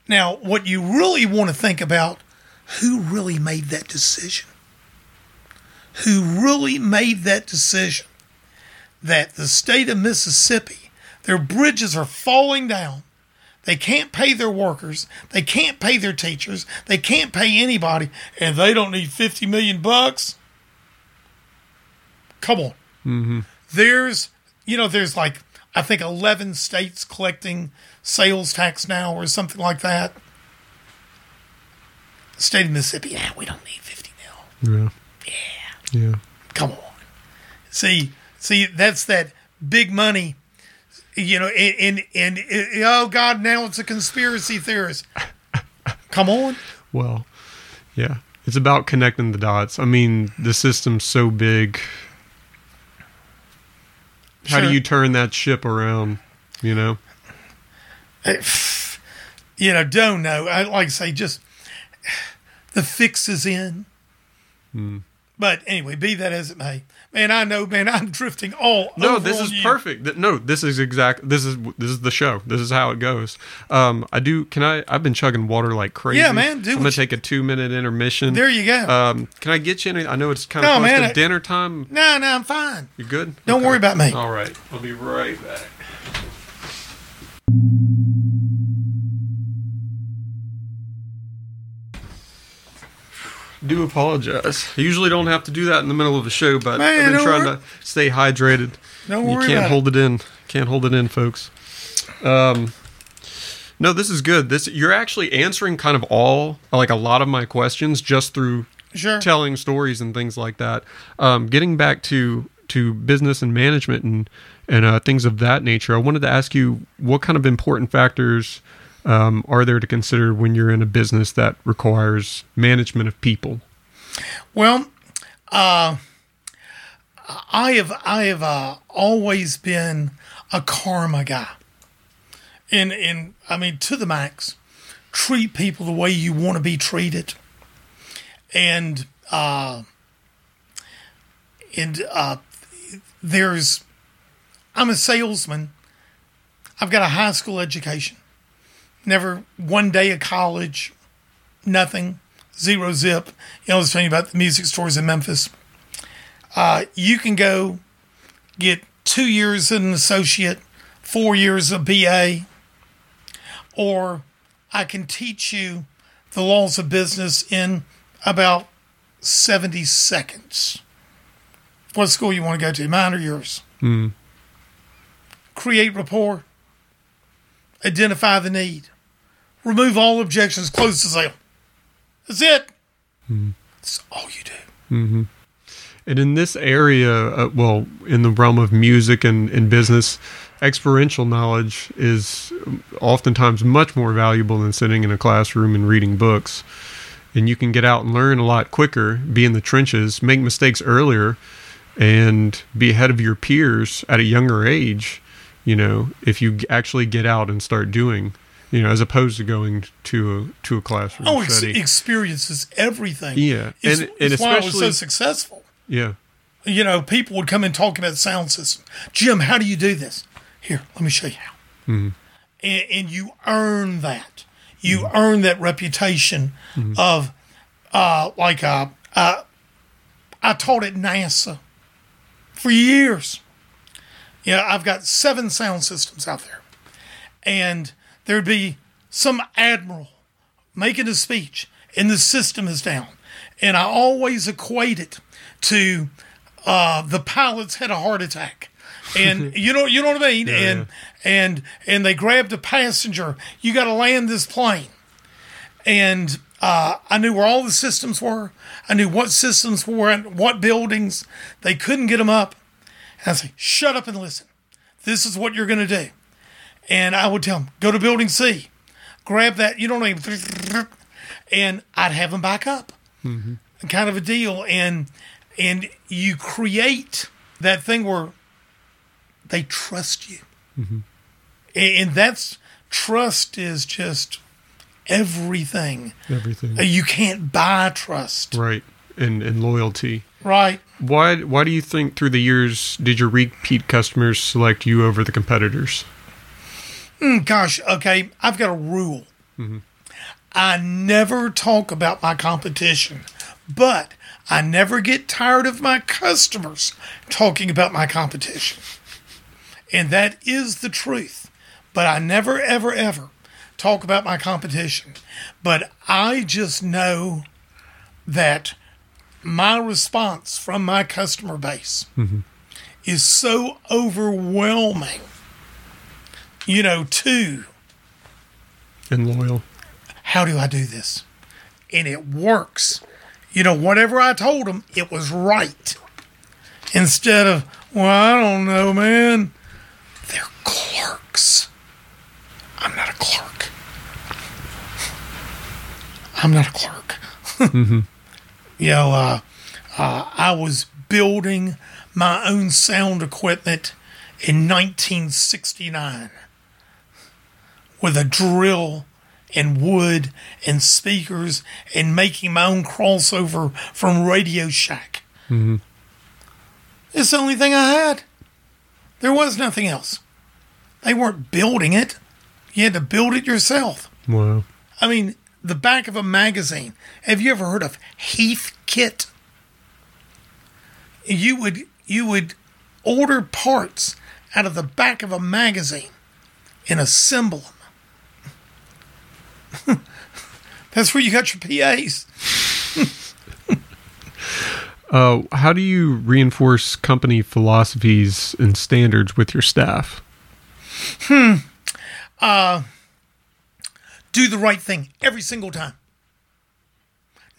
B: Now, what you really want to think about who really made that decision? Who really made that decision that the state of Mississippi, their bridges are falling down. They can't pay their workers, they can't pay their teachers, they can't pay anybody, and they don't need 50 million bucks. Come on.
A: Mm-hmm.
B: There's, you know, there's like, I think 11 states collecting sales tax now or something like that. The state of Mississippi, yeah, we don't need 50 mil.
A: yeah,
B: Yeah,
A: yeah,
B: come on. See, see, that's that big money, you know, and, and, and, oh God, now it's a conspiracy theorist. Come on.
A: Well, yeah, it's about connecting the dots. I mean, the system's so big. How do you turn that ship around? You know.
B: Uh, you know, don't know. I like to say just the fix is in. Hmm. But anyway, be that as it may, man, I know, man, I'm drifting all.
A: No,
B: over
A: this is
B: you.
A: perfect. No, this is exact. This is this is the show. This is how it goes. Um, I do. Can I? I've been chugging water like crazy.
B: Yeah, man, do
A: I'm gonna take a two minute intermission.
B: There you go.
A: Um, can I get you any? I know it's kind of
B: No,
A: close
B: man,
A: to
B: I-
A: dinner time.
B: no, no, I'm fine.
A: You're good?
B: Don't worry about me.
A: All right, I'll be right back. Do apologize. I usually don't have to do that in the middle of a show, but
B: Man,
A: I've been trying
B: worry-
A: to stay hydrated.
B: Don't
A: you can't
B: about it.
A: hold it. in. Can't hold it in, folks. Um, no, this is good. This you're actually answering kind of all like a lot of my questions just through
B: Sure.
A: telling stories and things like that. Um, getting back to to business and management and and uh, things of that nature, I wanted to ask you what kind of important factors um, are there to consider when you're in a business that requires management of people?
B: Well, uh, I have I have uh, always been a karma guy, and and I mean to the max. Treat people the way you want to be treated, and uh, and uh, there's I'm a salesman. I've got a high school education, never one day of college, nothing, zero zip. You know, I was telling you about the music stores in Memphis. Uh, you can go get two years as an associate, four years of BA, or I can teach you the laws of business in about 70 seconds. What school you want to go to, mine or yours? Create rapport, identify the need, remove all objections, close the sale. That's it. That's all you do.
A: And in this area, uh, well, in the realm of music and, and business, experiential knowledge is oftentimes much more valuable than sitting in a classroom and reading books. And you can get out and learn a lot quicker, be in the trenches, make mistakes earlier, and be ahead of your peers at a younger age, you know, if you actually get out and start doing, you know, as opposed to going to a, to a classroom
B: Oh, ex-
A: setting.
B: experience is everything.
A: Yeah,
B: it's,
A: and- and
B: it's why I was so successful.
A: yeah.
B: You know, people would come and talk about the sound system. Jim, how do you do this? Here, let me show you how.
A: Mm-hmm.
B: And, and you earn that. You earn that reputation
A: Mm-hmm.
B: of, uh, like, uh, uh, I taught at NASA for years. Yeah, I've got seven sound systems out there. And there'd be some admiral making a speech, and the system is down. And I always equate it to uh, the pilots had a heart attack. And you know you know what I mean? and and and they grabbed a passenger. You gotta land this plane. And uh, I knew where all the systems were. I knew what systems were in what buildings. They couldn't get them up. And I say, shut up and listen. This is what you're going to do. And I would tell them, go to building C, grab that, you I mean? And I'd have them back up. Kind of a deal. And and you create that thing where they trust you. And, and that's trust is just everything.
A: Everything.
B: Uh, You can't buy trust.
A: Right. And and loyalty.
B: Right.
A: Why why do you think through the years did your repeat customers select you over the competitors?
B: Mm, Gosh, okay, I've got a rule. I never talk about my competition, but I never get tired of my customers talking about my competition. And that is the truth. But I never, ever, ever talk about my competition. But I just know that my response from my customer base is so overwhelming, you know, to
A: And loyal.
B: how do I do this? And it works. You know, whatever I told them, it was right. Instead of, well, I don't know, man. They're clerks. I'm not a clerk. I'm not a clerk. You know, uh, uh, I was building my own sound equipment in 1969 with a drill and wood and speakers and making my own crossover from Radio Shack. Mm-hmm. It's the only thing I had. There was nothing else. They weren't building it. You had to build it yourself.
A: Wow.
B: I mean, the back of a magazine. Have you ever heard of Heathkit? You would you would order parts out of the back of a magazine and assemble them. That's where you got your PAs.
A: Uh, how do you reinforce company philosophies and standards with your staff?
B: do the right thing every single time.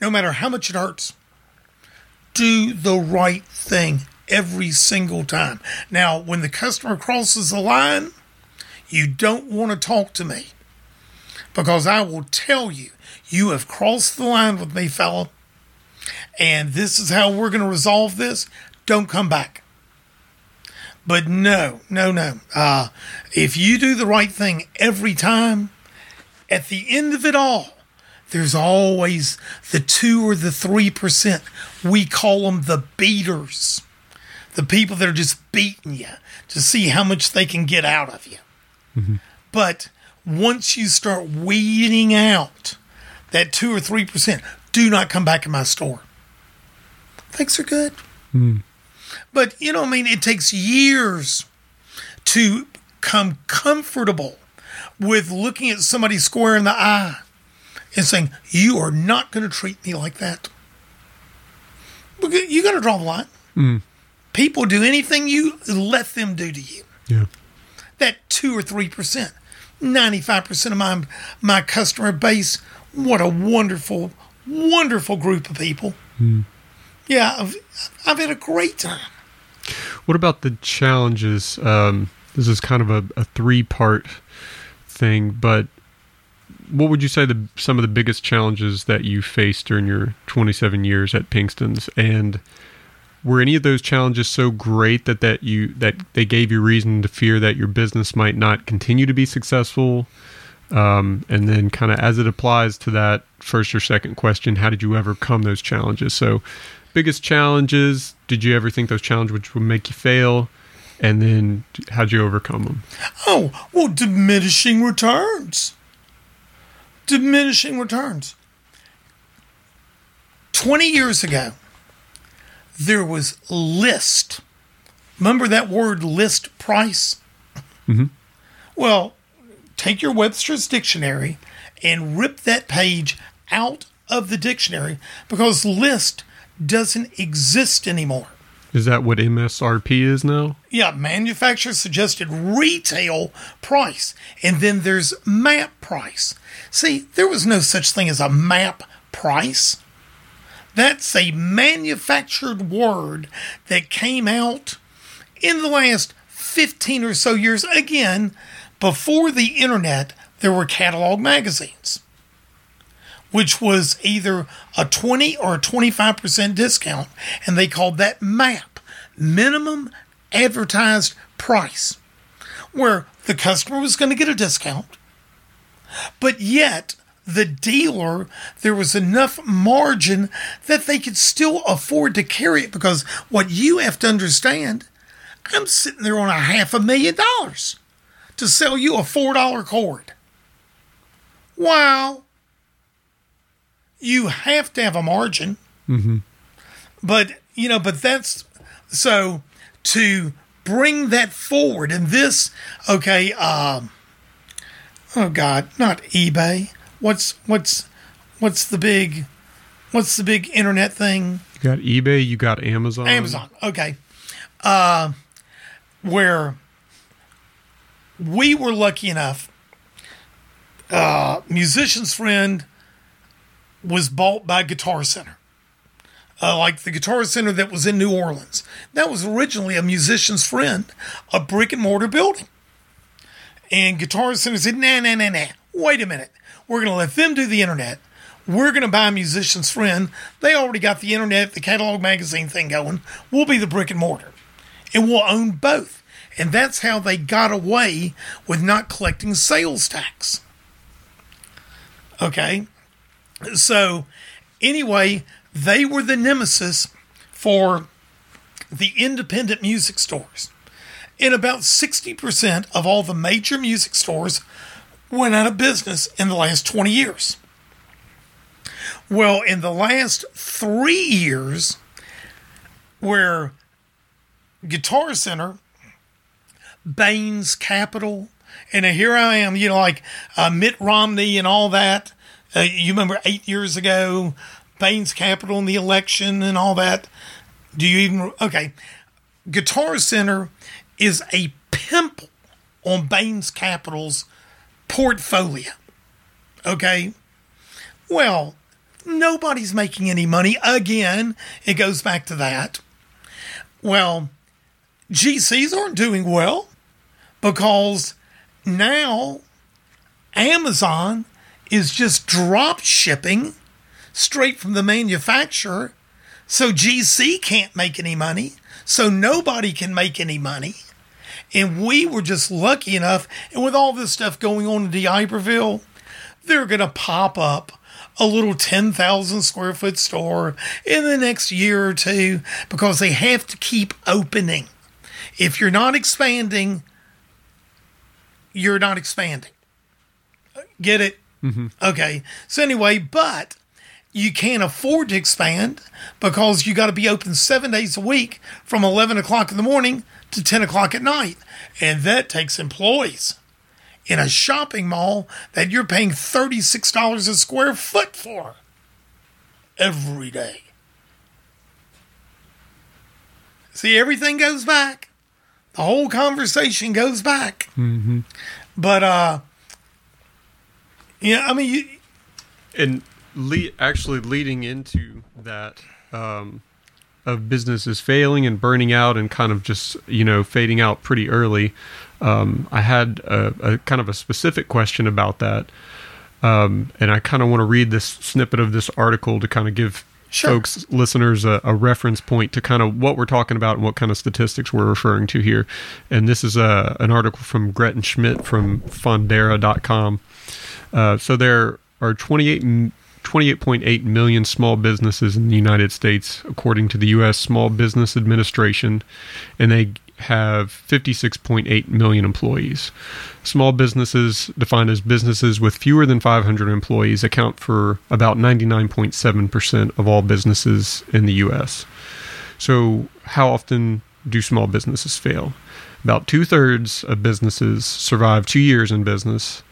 B: No matter how much it hurts. Do the right thing every single time. Now, when the customer crosses the line, you don't want to talk to me because I will tell you, you have crossed the line with me, fella, and this is how we're going to resolve this. Don't come back. But no, no, no. Uh, if you do the right thing every time, at the end of it all, there's always the two or the three percent. We call them the beaters, the people that are just beating you to see how much they can get out of you. But once you start weeding out that two or three percent, do not come back in my store. Things are good. Hmm. But you know, what I mean, it takes years to come comfortable with looking at somebody square in the eye and saying, You are not going to treat me like that. You got to draw the line. Hmm. People do anything you let them do to you.
A: Yeah.
B: That two or three percent, ninety-five percent of my my customer base. What a wonderful, wonderful group of people. Yeah, I've, I've had a great time.
A: What about the challenges? Um, this is kind of a, a three part thing, but what would you say the some of the biggest challenges that you faced during your 27 years at Pinkston's, and were any of those challenges so great that that you that they gave you reason to fear that your business might not continue to be successful? Um, and then, kind of as it applies to that first or second question, how did you overcome those challenges? So, biggest challenges. Did you ever think those challenges would make you fail? And then, how'd you overcome them?
B: Oh, well, diminishing returns. Diminishing returns. 20 years ago, there was list. Remember that word list price? Mm-hmm. Well, take your Webster's dictionary and rip that page out of the dictionary because list doesn't exist anymore.
A: Is that what MSRP is now?
B: Yeah, manufacturer suggested retail price, and then there's map price. See, there was no such thing as a map price. That's a manufactured word that came out in the last 15 or so years. Again, before the internet, there were catalog magazines, which was either a 20 or a 25% discount, and they called that MAP, minimum advertised price, where the customer was going to get a discount, but yet the dealer, there was enough margin that they could still afford to carry it because what you have to understand, I'm sitting there on a half a million dollars to sell you a $4 cord. Wow. You have to have a margin. But, you know, but that's so to bring that forward and this, okay, um, oh God, not eBay. What's, what's, what's the big, what's the big internet thing?
A: You got eBay, you got Amazon.
B: Amazon. Okay. Uh, where we were lucky enough, uh, musician's friend was bought by Guitar Center. Uh, like the Guitar Center that was in New Orleans. That was originally a musician's friend, a brick and mortar building. And Guitar Center said, nah, nah, nah, nah. Wait a minute. We're going to let them do the internet. We're going to buy a musician's friend. They already got the internet, the catalog magazine thing going. We'll be the brick and mortar. And we'll own both. And that's how they got away with not collecting sales tax. Okay. So, anyway, they were the nemesis for the independent music stores. And about 60% of all the major music stores went out of business in the last 20 years. Well, in the last three years, where Guitar Center, Baines Capital, and here I am, you know, like uh, Mitt Romney and all that. Uh, you remember eight years ago, Baines Capital and the election and all that. Do you even okay? Guitar Center is a pimple on Baines Capital's portfolio. Okay. Well, nobody's making any money. Again, it goes back to that. Well, GCs aren't doing well because now Amazon is just drop shipping straight from the manufacturer. So GC can't make any money. So nobody can make any money. And we were just lucky enough. And with all this stuff going on in D'Iberville, they're going to pop up a little 10,000 square foot store in the next year or two because they have to keep opening. If you're not expanding, you're not expanding. Get it? Mm-hmm. Okay. So, anyway, but you can't afford to expand because you got to be open seven days a week from 11 o'clock in the morning to 10 o'clock at night. And that takes employees in a shopping mall that you're paying $36 a square foot for every day. See, everything goes back. The whole conversation goes back.
A: Mm-hmm.
B: But, uh, yeah, I mean, you,
A: And le- actually leading into that um, of businesses failing and burning out and kind of just you know fading out pretty early. Um, I had a, a kind of a specific question about that, um, and I kind of want to read this snippet of this article to kind of give
B: Sure.
A: folks listeners a, a reference point to kind of what we're talking about and what kind of statistics we're referring to here. And this is a, an article from Gretchen Schmidt from Fundera.com. Uh, so there are 28 m- 28.8 million small businesses in the United States, according to the U.S. Small Business Administration, and they have 56.8 million employees. Small businesses, defined as businesses with fewer than 500 employees, account for about 99.7% of all businesses in the U.S. So, how often do small businesses fail? About two thirds of businesses survive two years in business.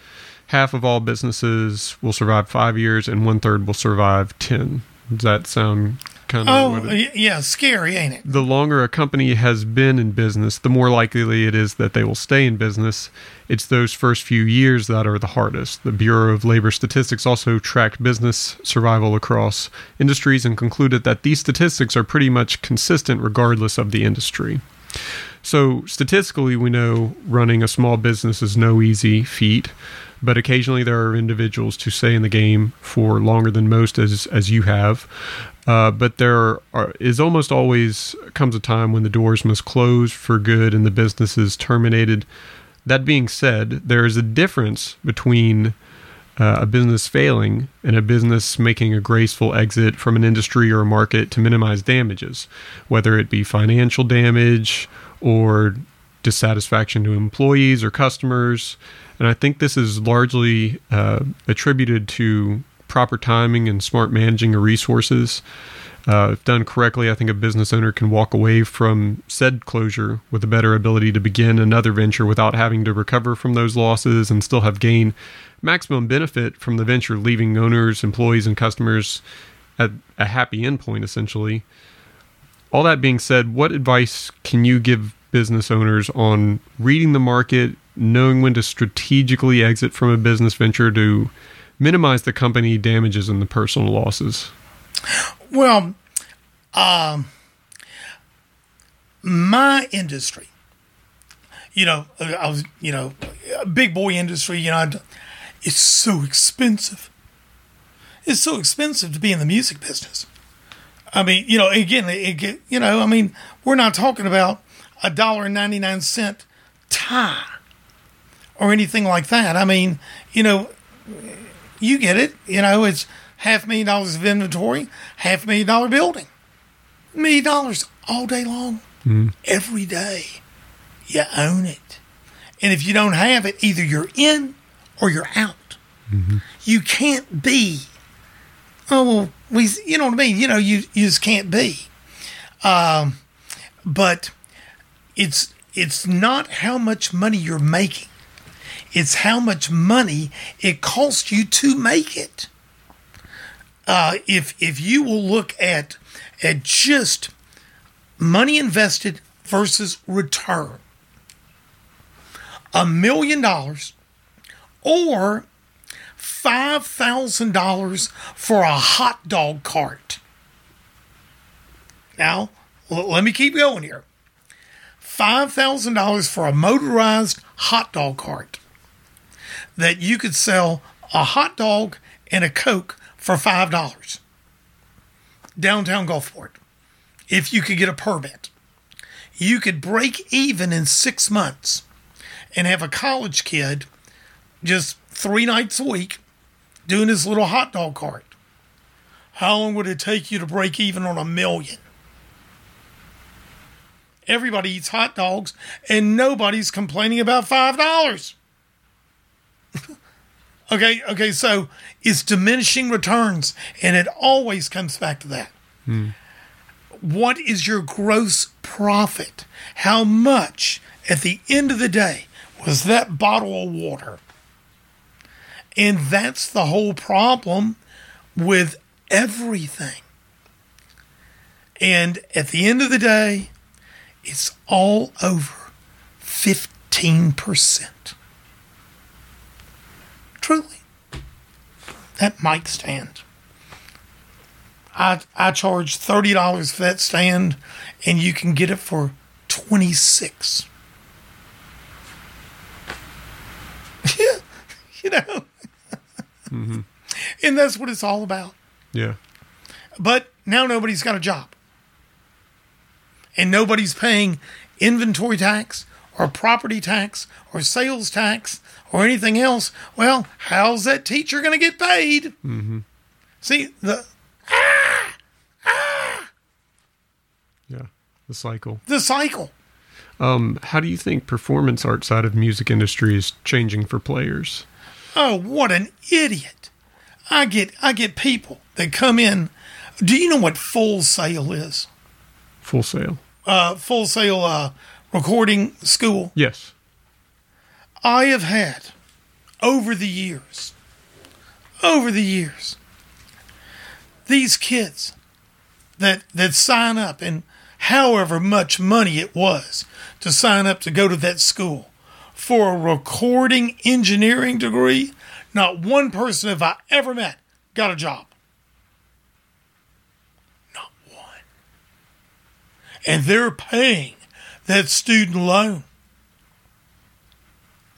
A: Half of all businesses will survive five years, and one third will survive 10. Does that sound kind of
B: Oh,
A: it-
B: yeah, scary, ain't it?
A: the longer a company has been in business, the more likely it is that they will stay in business. It's those first few years that are the hardest. The Bureau of Labor Statistics also tracked business survival across industries and concluded that these statistics are pretty much consistent regardless of the industry. So, statistically, we know running a small business is no easy feat, but occasionally there are individuals to stay in the game for longer than most, as as you have. Uh, but there are, is almost always comes a time when the doors must close for good and the business is terminated. That being said, there is a difference between uh, a business failing and a business making a graceful exit from an industry or a market to minimize damages, whether it be financial damage or dissatisfaction to employees or customers. And I think this is largely uh, attributed to proper timing and smart managing of resources. Uh, if done correctly, I think a business owner can walk away from said closure with a better ability to begin another venture without having to recover from those losses and still have gained maximum benefit from the venture, leaving owners, employees, and customers at a happy endpoint, essentially. All that being said, what advice can you give business owners on reading the market, knowing when to strategically exit from a business venture to minimize the company damages and the personal losses?
B: Well, um, my industry, you know, I was, you know, a big boy industry, you know, it's so expensive. It's so expensive to be in the music business. I mean, you know, again, it, you know, I mean, we're not talking about a dollar and ninety nine cent tie or anything like that. I mean, you know, you get it. You know, it's half million dollars of inventory, half million dollar building, million dollars all day long, every day. You own it, and if you don't have it, either you're in or you're out. You can't be. Oh well, we. You know what I mean. You know, you you just can't be. Um, but it's it's not how much money you're making it's how much money it costs you to make it. Uh, if if you will look at at just money invested versus return, a million dollars or five thousand dollars for a hot dog cart. Now, let me keep going here. Five thousand dollars for a motorized hot dog cart that you could sell a hot dog and a Coke for $5 downtown Gulfport if you could get a permit. You could break even in six months and have a college kid just three nights a week doing his little hot dog cart. How long would it take you to break even on a million? Everybody eats hot dogs and nobody's complaining about $5. Okay, okay, so it's diminishing returns, and it always comes back to that. Hmm. What is your gross profit? How much at the end of the day was that bottle of water? And that's the whole problem with everything. And at the end of the day, it's all over 15%. Truly. That mic stand. I I charge thirty dollars for that stand and you can get it for 26 Yeah, you know. Mm-hmm. And that's what it's all about.
A: Yeah.
B: But now nobody's got a job. And nobody's paying inventory tax or property tax or sales tax or anything else. Well, how's that teacher going to get paid? Mm-hmm. See, the
A: Yeah. The cycle.
B: the cycle.
A: Um, how do you think performance art side of music industry is changing for players?
B: Oh, what an idiot. I get I get people that come in. Do you know what Full Sail is?
A: Full Sail.
B: Uh, Full Sail uh, Recording School.
A: Yes.
B: I have had over the years, over the years, these kids that that sign up and however much money it was to sign up to go to that school for a recording engineering degree, not one person have I ever met got a job. Not one. And they're paying that student loan.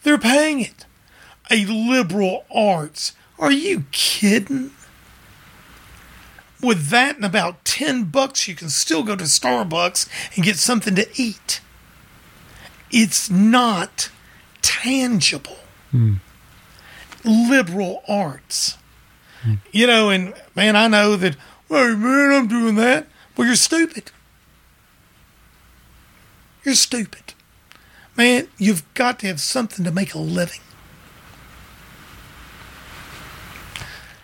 B: They're paying it. A liberal arts. Are you kidding? With that and about 10 bucks, you can still go to Starbucks and get something to eat. It's not tangible. Hmm. Liberal arts. You know, and man, I know that, hey, man, I'm doing that. Well, you're stupid. You're stupid. Man, you've got to have something to make a living.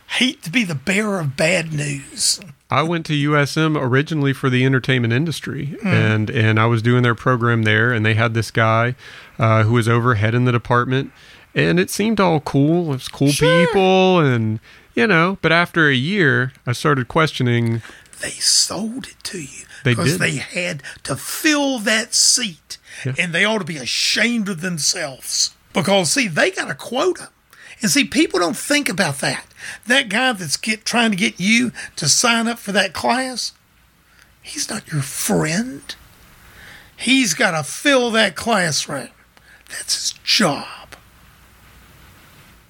B: Hate to be the bearer of bad news.
A: I went to USM originally for the entertainment industry, and and I was doing their program there, and they had this guy uh, who was overhead in the department, and it seemed all cool. It was cool
B: Sure.
A: people, and you know. But after a year, I started questioning.
B: They sold it to you
A: They
B: because they had to fill that seat,
A: Yeah.
B: and they ought to be ashamed of themselves because see they got a quota, and see people don't think about that. That guy that's get trying to get you to sign up for that class, he's not your friend. He's got to fill that classroom. That's his job.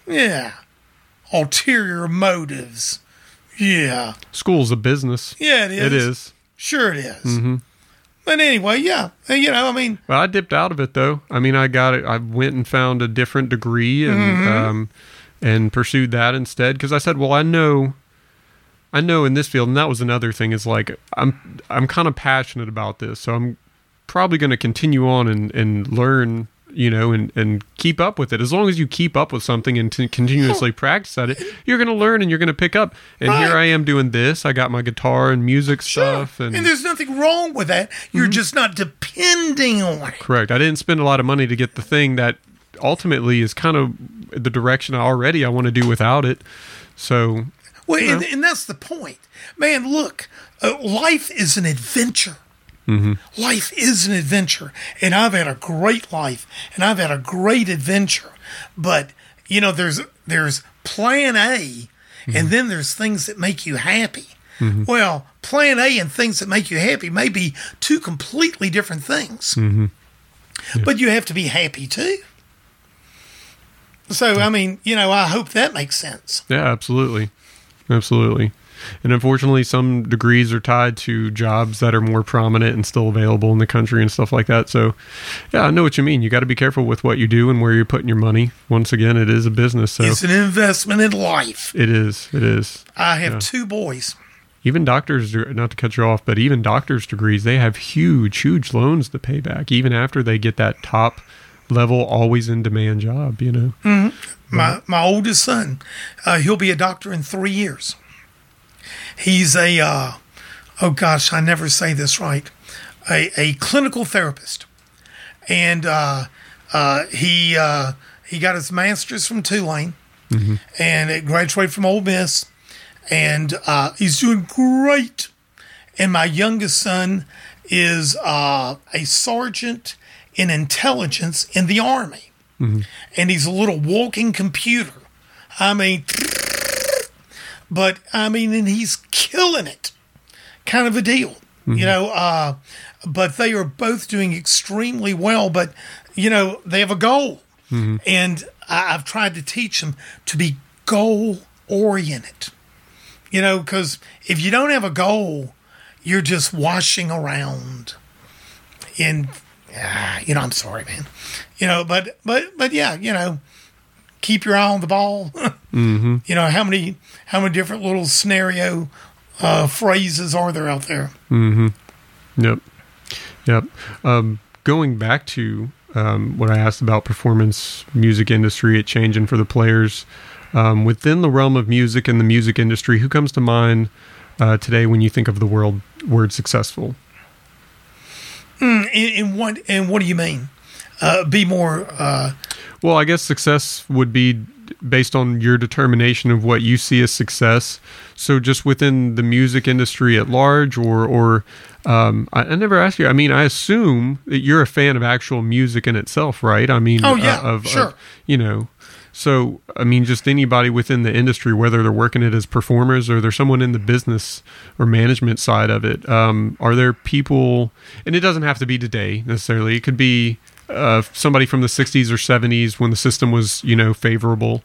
B: Yeah. Ulterior motives. Yeah.
A: School's a business.
B: Yeah, it is.
A: It is.
B: Sure, it is. Mm-hmm. But anyway, yeah, you know, I mean,
A: Well, I dipped out of it though. I mean, I got it. I went and found a different degree and
B: Mm-hmm.
A: um, and pursued that instead because I said, well, I know, I know in this field, and that was another thing. Is like I'm I'm kind of passionate about this, so I'm probably going to continue on and and learn. You know, and, and keep up with it. As long as you keep up with something and t- continuously practice at it, you're going to learn and you're going to pick up. And here I am doing this. I got my guitar and music stuff.
B: and,
A: And,
B: there's nothing wrong with that. You're just not depending on it.
A: Correct. I didn't spend a lot of money to get the thing that ultimately is kind of the direction I already I want to do without it. So,
B: Well,
A: You
B: and, and that's the point, man. Look, uh, life is an adventure. Mm-hmm. Life is an adventure, and I've had a great life, and I've had a great adventure. But you know, there's there's Plan A, and mm-hmm. then there's things that make you happy. Mm-hmm. Well, Plan A and things that make you happy may be two completely different things, but you have to be happy too. So, I mean, you know, I hope that makes sense.
A: yeah, absolutely. Absolutely. And unfortunately, some degrees are tied to jobs that are more prominent and still available in the country and stuff like that. So, yeah, I know what you mean. You got to be careful with what you do and where you're putting your money. Once again, it is a business. So,
B: It's an investment in life.
A: it is. It is.
B: I have
A: Yeah.
B: two boys.
A: even doctors not to cut you off but even doctors degrees they have huge huge loans to pay back even after they get that top level always in demand job you know
B: My my oldest son, uh, he'll be a doctor in three years. He's a uh, oh gosh, I never say this right. A, a clinical therapist, and uh, uh, he uh, he got his master's from Tulane, and it graduated from Ole Miss, and uh, he's doing great. And my youngest son is uh, a sergeant in intelligence in the army and he's a little walking computer. I mean, but I mean, and he's killing it, kind of a deal, you know. Uh, but they are both doing extremely well. But you know, they have a goal, and I, I've tried to teach them to be goal oriented. You know, because if you don't have a goal, you're just washing around in ah, you know, I'm sorry, man. You know, but but but yeah, you know, keep your eye on the ball. mm-hmm. You know, how many how many different little scenario uh, phrases are there out there?
A: Yep. Yep. Um, going back to um, what I asked about performance music industry, it changing for the players um, within the realm of music and the music industry. Who comes to mind uh, today when you think of the world word successful?
B: And, and what and what do you mean? Uh, be more. Uh,
A: Well, I guess success would be based on your determination of what you see as success. So, just within the music industry at large, or or um, I, I never asked you. I mean, I assume that you're a fan of actual music in itself, right? I mean,
B: Oh, yeah,
A: uh, of,
B: sure.
A: of, you know. So, I mean, just anybody within the industry, whether they're working it as performers or they're someone in the business or management side of it, um, are there people, and it doesn't have to be today necessarily, it could be uh, somebody from the 60s or 70s when the system was, you know, favorable.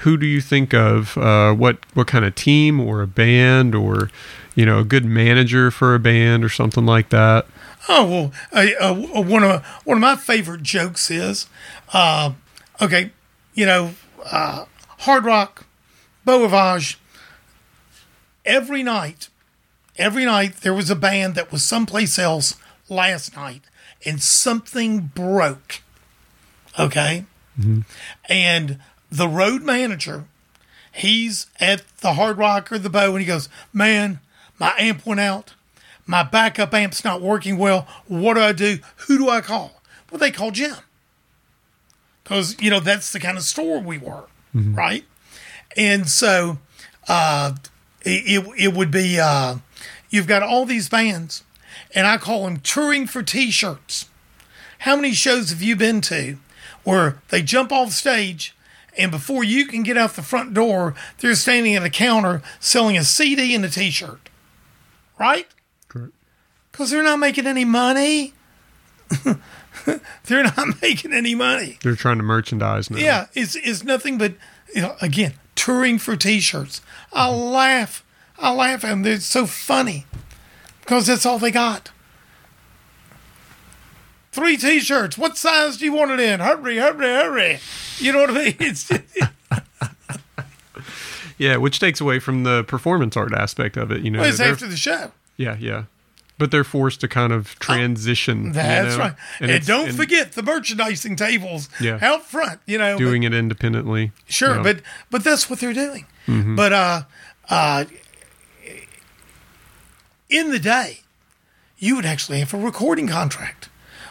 A: Who do you think of? Uh, what, what kind of team or a band or, you know, a good manager for a band or something like that?
B: Oh well, uh, one of one of my favorite jokes is, uh, okay, you know, uh, Hard Rock, Beau Rivage. Every night, every night there was a band that was someplace else last night, and something broke. Okay, and the road manager, he's at the Hard Rock or the Beau, and he goes, "Man, my amp went out." my backup amp's not working well. What do I do? Who do I call? Well, they call Jim. Because, you know, that's the kind of store we were, right? And so uh, it, it would be, uh, you've got all these bands, and I call them touring for t shirts. How many shows have you been to where they jump off stage and before you can get out the front door, they're standing at a counter selling a CD and a t shirt? Right?
A: Correct.
B: Because they're not making any money. they're not making any money.
A: They're trying to merchandise now.
B: Yeah, it's, it's nothing but, you know, again, touring for t shirts. I laugh. I laugh at them. They're so funny because that's all they got. Three t shirts. What size do you want it in? Hurry, hurry, hurry. You know what I mean? It's
A: Yeah, which takes away from the performance art aspect of it. You know,
B: it's after the show.
A: Yeah, yeah. But they're forced to kind of transition. you
B: That's
A: know?
B: right. And,
A: it's-
B: don't
A: and
B: forget the merchandising tables
A: Yeah.
B: out front. You know, but-
A: doing it independently.
B: Sure,
A: Yeah.
B: but but that's what they're doing.
A: Mm-hmm.
B: But uh, uh, in the day, you would actually have a recording contract.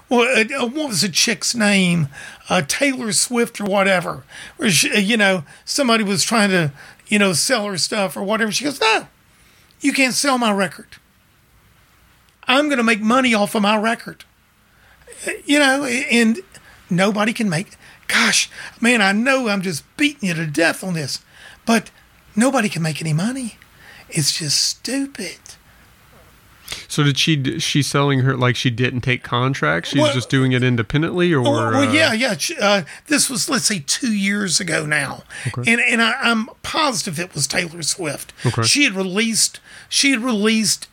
B: Well, what was the chick's name? Uh, Taylor Swift or whatever. Or she, uh, you know, somebody was trying to you know sell her stuff or whatever. She goes, "No, you can't sell my record. I'm going to make money off of my record." Uh, You know, and nobody can make. Gosh, man, I know I'm just beating you to death on this, but nobody can make any money. It's just stupid.
A: So did she? She's selling her like she didn't take contracts. She's
B: Well-
A: just doing it independently, or
B: Well, well
A: uh,
B: yeah, yeah. ch- Uh, this was, let's say, two years ago now, and and I, I'm positive it was Taylor Swift.
A: Okay.
B: She had released, she had released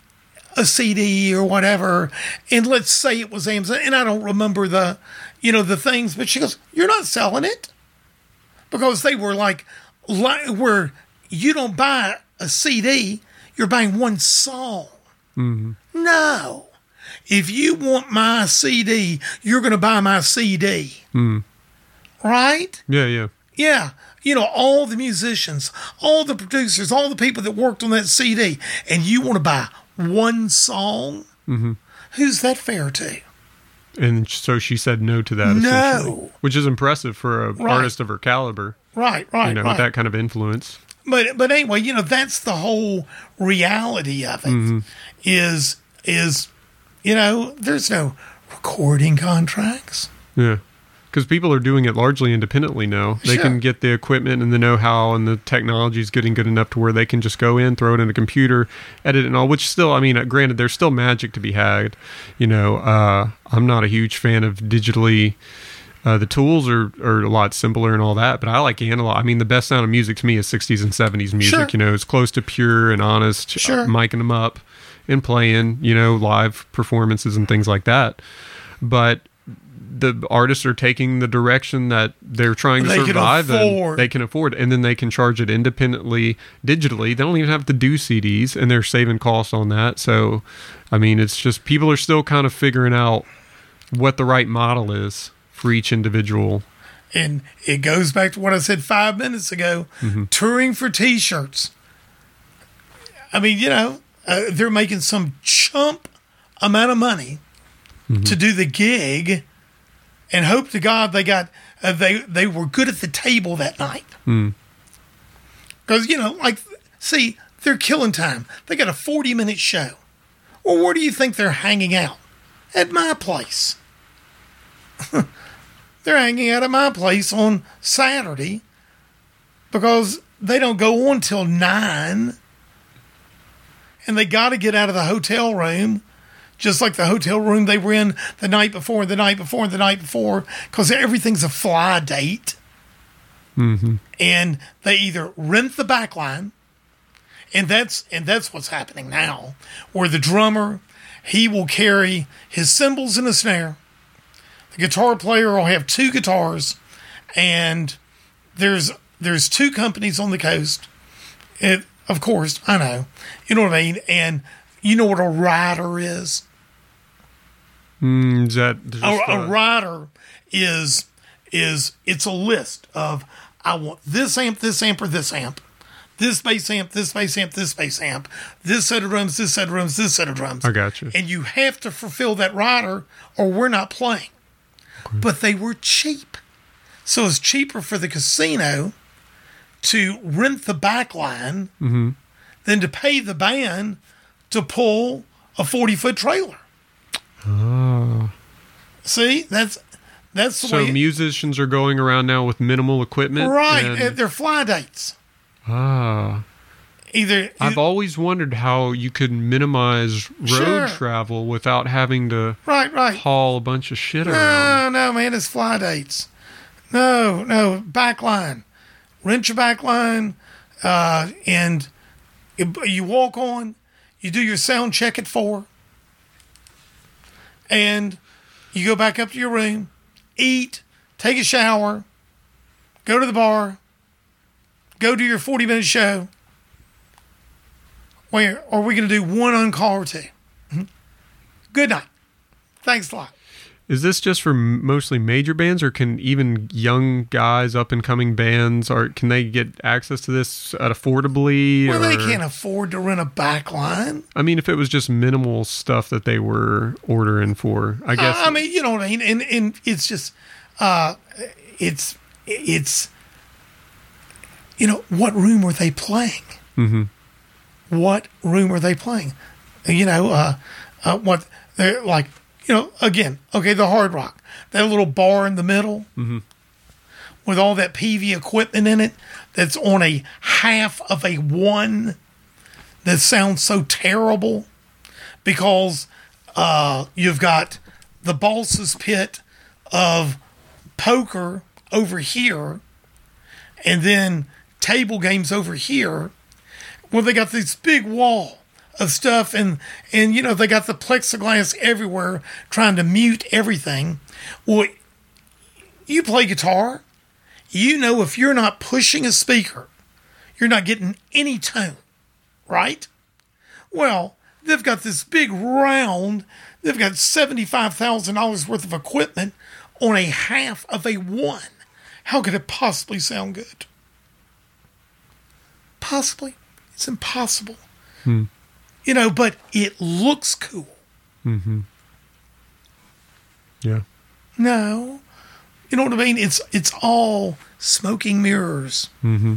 B: a CD or whatever, and let's say it was Amazon, and I don't remember the, you know, the things, but she goes, "You're not selling it," because they were like, like where you don't buy a CD, you're buying one song. No. If you want my CD, you're going to buy my CD. Right?
A: yeah, yeah.
B: Yeah. You know, all the musicians, all the producers, all the people that worked on that CD, and you want to buy one song? Mm-hmm. Who's that fair to?
A: And so she said no to that.
B: No.
A: which is impressive for an
B: Right.
A: artist of her caliber.
B: Right, right,
A: You know,
B: right.
A: with that kind of influence.
B: but but anyway, you know that's the whole reality of it. Is is you know there's no recording contracts.
A: Yeah. Because people are doing it largely independently now. They
B: Sure.
A: can get the equipment and the know how, and the technology is getting good enough to where they can just go in, throw it in a computer, edit it and all, which still, I mean, uh, granted, there's still magic to be had. You know, uh, I'm not a huge fan of digitally. Uh, the tools are, are a lot simpler and all that, but I like analog. I mean, the best sound of music to me is 60s and 70s music.
B: Sure.
A: You know, it's close to pure and honest,
B: Sure.
A: uh, miking them up and playing, you know, live performances and things like that. But the artists are taking the direction that they're trying to
B: They
A: survive and they can afford and then they can charge it independently digitally. They don't even have to do cds and they're saving costs on that. So i mean it's just people are still kind of figuring out what the right model is for each individual.
B: And it goes back to what I said five minutes ago. Mm-hmm. Touring for t shirts. I mean, you know, uh, they're making some chump amount of money to do the gig, and hope to God they got uh, they they were good at the table that night. Because you know, like, see, they're killing time. They got a forty-minute show. Well, where do you think they're hanging out? At my place. they're hanging out at my place on Saturday because they don't go on till nine, and they got to get out of the hotel room. Just like the hotel room they were in the night before, the night before, the night before, because everything's a fly date. Mm-hmm. And they either rent the back line and that's and that's what's happening now where the drummer he will carry his cymbals and a snare. The guitar player will have two guitars and there's there's two companies on the coast. It, of course i know you know what i mean? And you know what a rider is?
A: Mm, is that
B: a,
A: just,
B: a
A: uh,
B: rider is is it's a list of I want this amp, this amp, or this amp, this bass amp, this bass amp, this bass amp, this set of drums, this set of drums, this set of drums.
A: I got you.
B: And you have to fulfill that rider, or we're not playing. But they were cheap, so it's cheaper for the casino to rent the back line than to pay the band to pull a forty foot trailer. Oh. See, that's that's the
A: so
B: way.
A: musicians are going around now with minimal equipment.
B: right,
A: and-
B: uh, they're fly dates.
A: ah.
B: Either
A: I've always wondered how you could minimize road
B: Sure.
A: travel without having to
B: right, right.
A: haul a bunch of shit around.
B: No, no, man, it's fly dates. No, no, backline. Rent your backline, uh, and you- walk on. You do your sound check at four, and you go back up to your room, eat, take a shower, go to the bar, go do your forty minute show. Where are we going to do one on call or 2 Mhm. Good night. Thanks a lot.
A: Is this just for mostly major bands, or can even young guys, up and coming bands, or can they get access to this at affordably?
B: Well, they can't afford to rent a back line.
A: I mean, if it was just minimal stuff that they were ordering for, I guess.
B: I mean, you know what I mean? And, and it's just, uh, it's, it's, you know, what room were they playing? Mm-hmm. What room were they playing? You know, uh, uh, what they're like, you know, again, okay, the Hard Rock, that little bar in the middle with all that Peavey equipment in it that's on a half of a one that sounds so terrible because uh, you've got the boss's pit of poker over here and then table games over here. Well they got this big wall of stuff and and you know they got the plexiglass everywhere trying to mute everything well you play guitar you know if you're not pushing a speaker you're not getting any tone right well, they've got this big round, they've got $75,000 worth of equipment on a half of a one. How could it possibly sound good? Possibly. It's impossible. Hmm. You know, but it looks cool.
A: yeah.
B: No. You know what I mean? It's it's all smoking mirrors. Mm-hmm.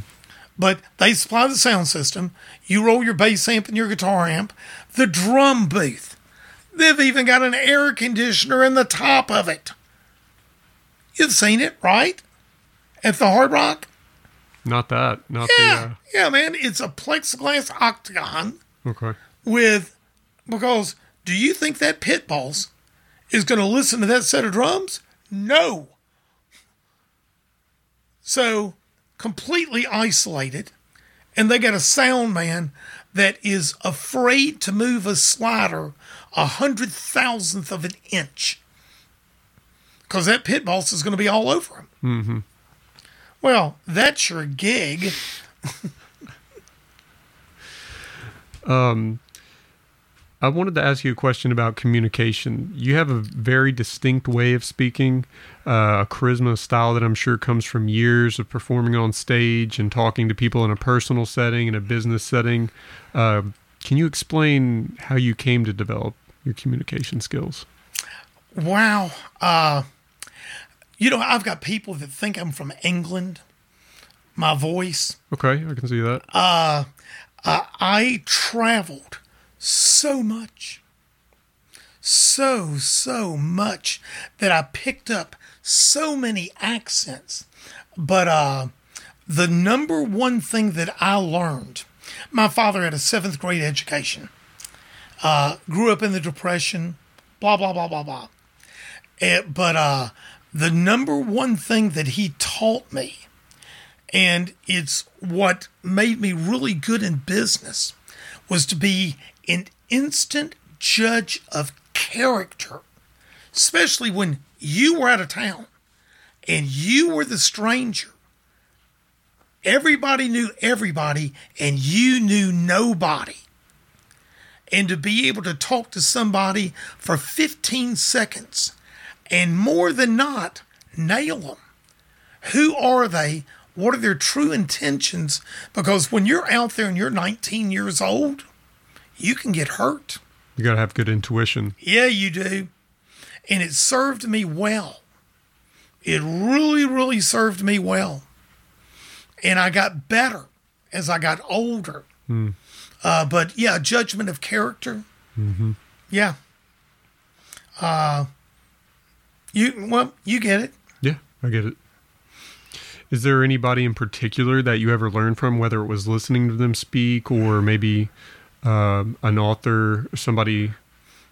B: But they supply the sound system. You roll your bass amp and your guitar amp. The drum booth. They've even got an air conditioner in the top of it. You've seen it, right? At the Hard Rock?
A: Not that. Not
B: Yeah. Yeah, man. It's a plexiglass octagon.
A: Uh, okay.
B: With because do you think that pit boss is going to listen to that set of drums? No. So completely isolated, and they got a sound man that is afraid to move a slider a hundred thousandth of an inch because that pit boss is going to be all over him. Mm-hmm. Well, that's your gig.
A: I wanted to ask you a question about communication. You have a very distinct way of speaking, uh, a charisma style that I'm sure comes from years of performing on stage and talking to people in a personal setting, in a business setting. Uh, can you explain how you came to develop your communication skills?
B: Wow. Uh, you know, I've got people that think I'm from England. My voice.
A: Okay, I can see that.
B: I traveled so much, so, so much that I picked up so many accents. But uh, the number one thing that I learned my father had a seventh grade education, uh, grew up in the Depression, blah, blah, blah, blah, blah. Eh, but uh, the number one thing that he taught me and it's what made me really good in business was to be an instant judge of character especially when you were out of town and you were the stranger everybody knew everybody and you knew nobody and to be able to talk to somebody for 15 seconds and more than not nail them who are they? What are their true intentions? Because when you're out there and you're 19 years old, you can get hurt.
A: You got to have good intuition.
B: Yeah, you do. And it served me well. It really, really served me well. And I got better as I got older. Uh, but yeah, judgment of character. Yeah. Uh, you well, you get it.
A: Yeah, I get it. Is there anybody in particular that you ever learned from, whether it was listening to them speak or maybe um an author, somebody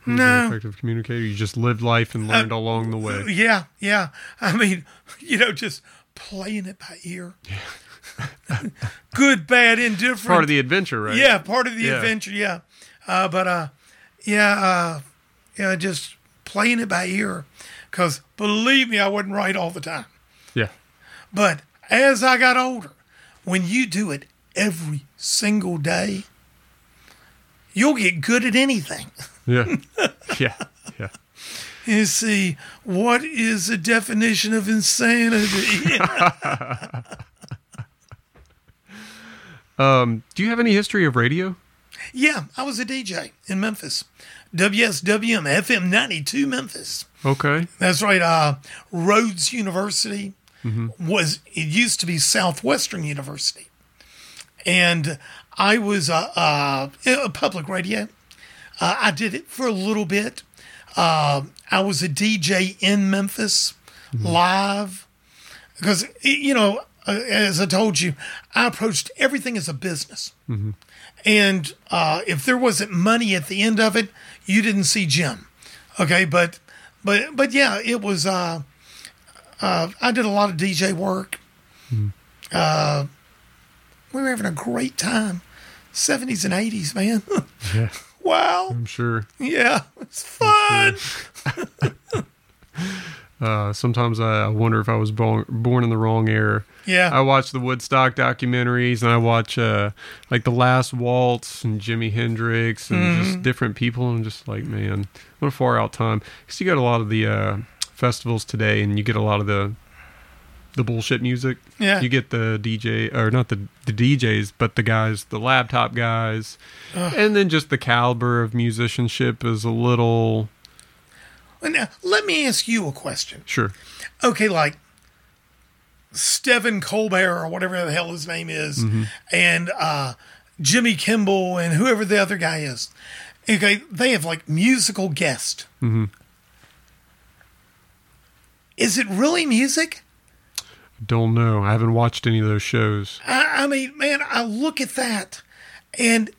A: who's
B: No.
A: an effective communicator? You just lived life and learned along the way.
B: Yeah, yeah. I mean, you know, just playing it by ear. Good, bad, indifferent.
A: Part of the adventure, right?
B: Yeah, part of the
A: Yeah.
B: adventure. Yeah, uh, but uh, yeah, uh, yeah, just playing it by ear. Because believe me, I wasn't right all the time.
A: Yeah.
B: But as I got older, when you do it every single day, you'll get good at anything.
A: Yeah. yeah. Yeah.
B: You see, what is the definition of insanity?
A: Um, do you have any history of radio?
B: yeah, I was a DJ in Memphis. WSWM FM 92 Memphis.
A: Okay.
B: That's right. Uh, Rhodes University was, it used to be Southwestern University. And I was uh, uh, a public radio. Uh, I did it for a little bit. Uh, I was a DJ in Memphis live because, you know, uh, as I told you, I approached everything as a business. And uh, if there wasn't money at the end of it, you didn't see Jim. Okay, but but but yeah, it was. Uh, uh, I did a lot of DJ work. Uh, we were having a great time, seventies and eighties, man.
A: Yeah.
B: wow,
A: I'm sure.
B: yeah, it's fun.
A: Uh, sometimes I wonder if I was born born in the wrong era.
B: Yeah,
A: I watch the Woodstock documentaries and I watch uh, like the Last Waltz and Jimi Hendrix and
B: Mm-hmm.
A: just different people. And I'm just like, man, what a far out time. Because you got a lot of the uh, festivals today, and you get a lot of the the bullshit music.
B: Yeah.
A: you get the DJ or not the the DJs, but the guys, the laptop guys, and then just the caliber of musicianship is a little
B: now let me ask you a question.
A: sure.
B: okay, like Stephen Colbert or whatever the hell his name is, and uh, Jimmy Kimmel and whoever the other guy is. Okay, they have like musical guest. Is it really music?
A: Don't know. I haven't watched any of those shows.
B: I, I mean, man, I look at that, and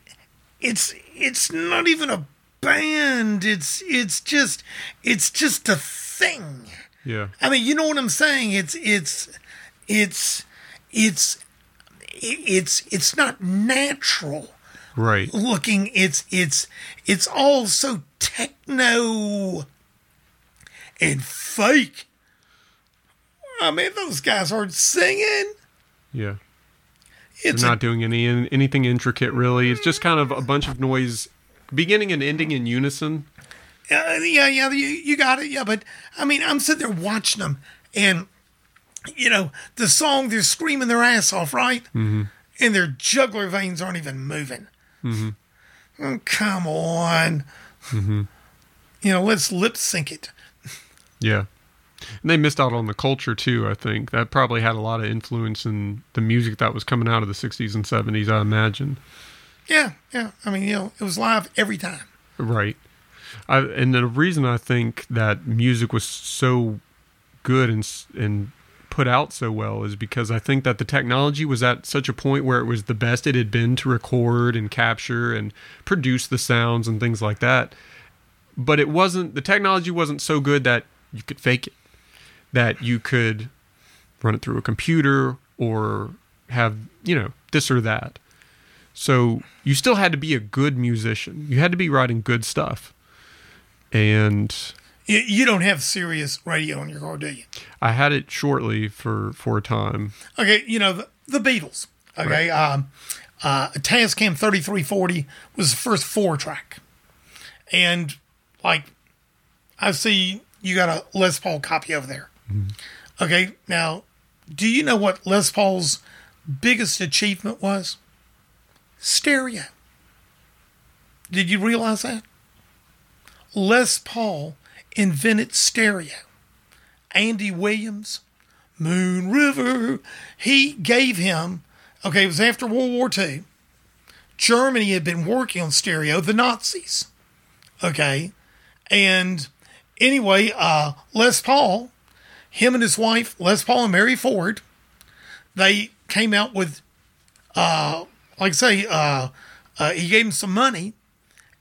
B: it's it's not even a band. It's it's just it's just a thing.
A: Yeah,
B: I mean, you know what I'm saying? It's it's it's it's it's it's not natural
A: right.
B: looking. It's it's it's all so techno and fake. I mean, those guys aren't singing.
A: Yeah.
B: It's
A: They're
B: a,
A: not doing any anything intricate really. It's just kind of a bunch of noise, beginning and ending in unison.
B: uh, yeah, yeah, you, you got it. Yeah, but I mean, I'm sitting there watching them, and you know, the song they're screaming their ass off, right? Mm-hmm. And their jugular veins aren't even moving. Mm-hmm. come on. You know, let's lip sync it.
A: Yeah. And they missed out on the culture too, I think. That probably had a lot of influence in the music that was coming out of the 60s and 70s, I imagine.
B: Yeah, yeah. I mean, you know, it was live every time.
A: Right. I, and the reason I think that music was so good and and put out so well is because I think that the technology was at such a point where it was the best it had been to record and capture and produce the sounds and things like that. But it wasn't the technology wasn't so good that you could fake it, that you could run it through a computer or have you know this or that. So you still had to be a good musician. You had to be writing good stuff. And
B: You, don't have Sirius radio in your car, do you?
A: I had it shortly for for a time.
B: Okay, you know, the, the Beatles. Okay, um, uh, Tascam 3340 was the first four track. And, like, I see you got a Les Paul copy over there. Okay, now, do you know what Les Paul's biggest achievement was? Stereo. Did you realize that? Les Paul invented stereo. Andy Williams, Moon River, he gave him, okay, it was after World War II. Germany had been working on stereo, the Nazis. Okay. And anyway, uh, Les Paul, him and his wife, Les Paul and Mary Ford, they came out with, uh, like I say, uh, uh, he gave him some money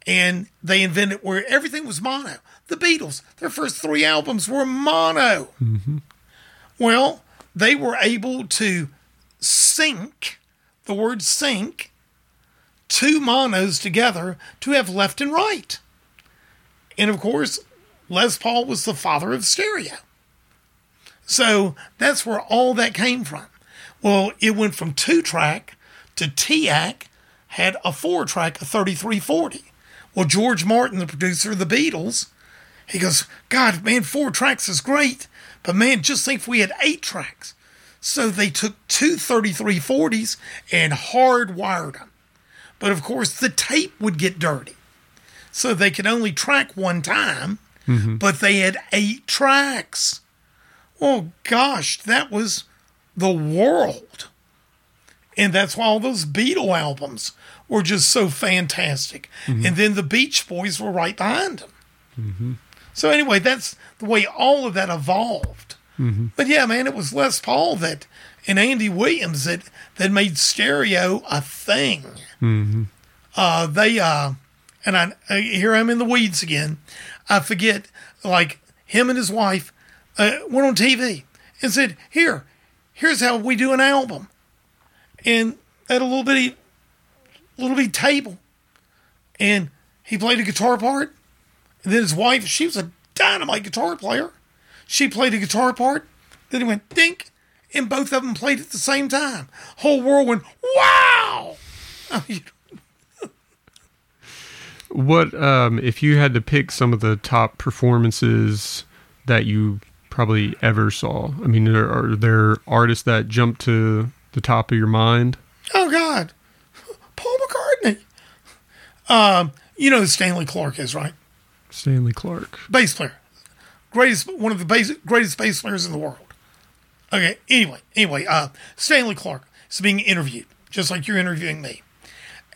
B: and they invented where everything was mono. The Beatles, their first three albums were mono. Well, they were able to sync the word sync two monos together to have left and right. And of course, Les Paul was the father of stereo. So that's where all that came from. Well, it went from two track to TEAC had a four track, a 3340. Well, George Martin, the producer of the Beatles, he goes, God, man, four tracks is great. But man, just think if we had eight tracks. So they took two 3340s and hardwired them. But of course, the tape would get dirty. So they could only track one time, mm-hmm. but they had eight tracks. Oh gosh, that was the world. And that's why all those Beatle albums were just so fantastic. And then the Beach Boys were right behind them. So anyway, that's the way all of that evolved. But yeah, man, it was Les Paul that and Andy Williams that that made stereo a thing. Uh, they uh, and I uh, here I'm in the weeds again. I forget like him and his wife uh, went on TV and said, "Here, here's how we do an album," and at a little bitty little bitty table, and he played a guitar part. And then his wife, she was a dynamite guitar player. She played a guitar part. Then he went dink, and both of them played at the same time. Whole world went wow.
A: What um, if you had to pick some of the top performances that you probably ever saw? I mean, are, are there artists that jump to the top of your mind?
B: oh God, Paul McCartney. Um, you know who Stanley Clarke is, right?
A: Stanley Clarke.
B: bass player, greatest one of the bass, greatest bass players in the world. Okay. Anyway, anyway, uh, Stanley Clarke is being interviewed, just like you're interviewing me,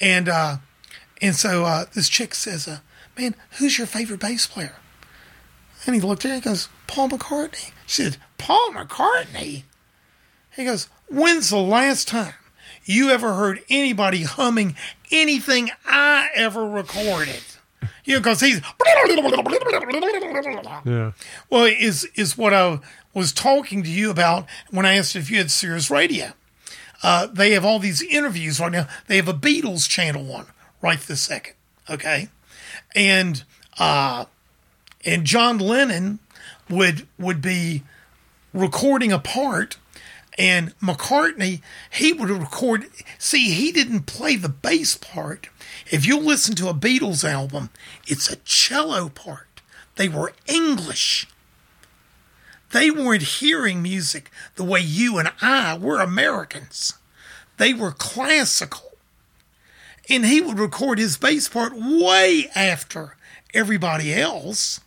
B: and uh, and so uh, this chick says, uh, "Man, who's your favorite bass player?" And he looked at her and goes, "Paul McCartney." She said, "Paul McCartney." He goes, "When's the last time you ever heard anybody humming anything I ever recorded?" You know, because he's
A: Yeah.
B: well, is is what I was talking to you about when I asked if you had Sirius Radio. Uh, they have all these interviews right now. They have a Beatles channel on right this second. Okay, and uh, and John Lennon would would be recording a part and McCartney, he would record. See, he didn't play the bass part. If you listen to a Beatles album, it's a cello part. They were English. They weren't hearing music the way you and I were Americans. They were classical. And he would record his bass part way after everybody else.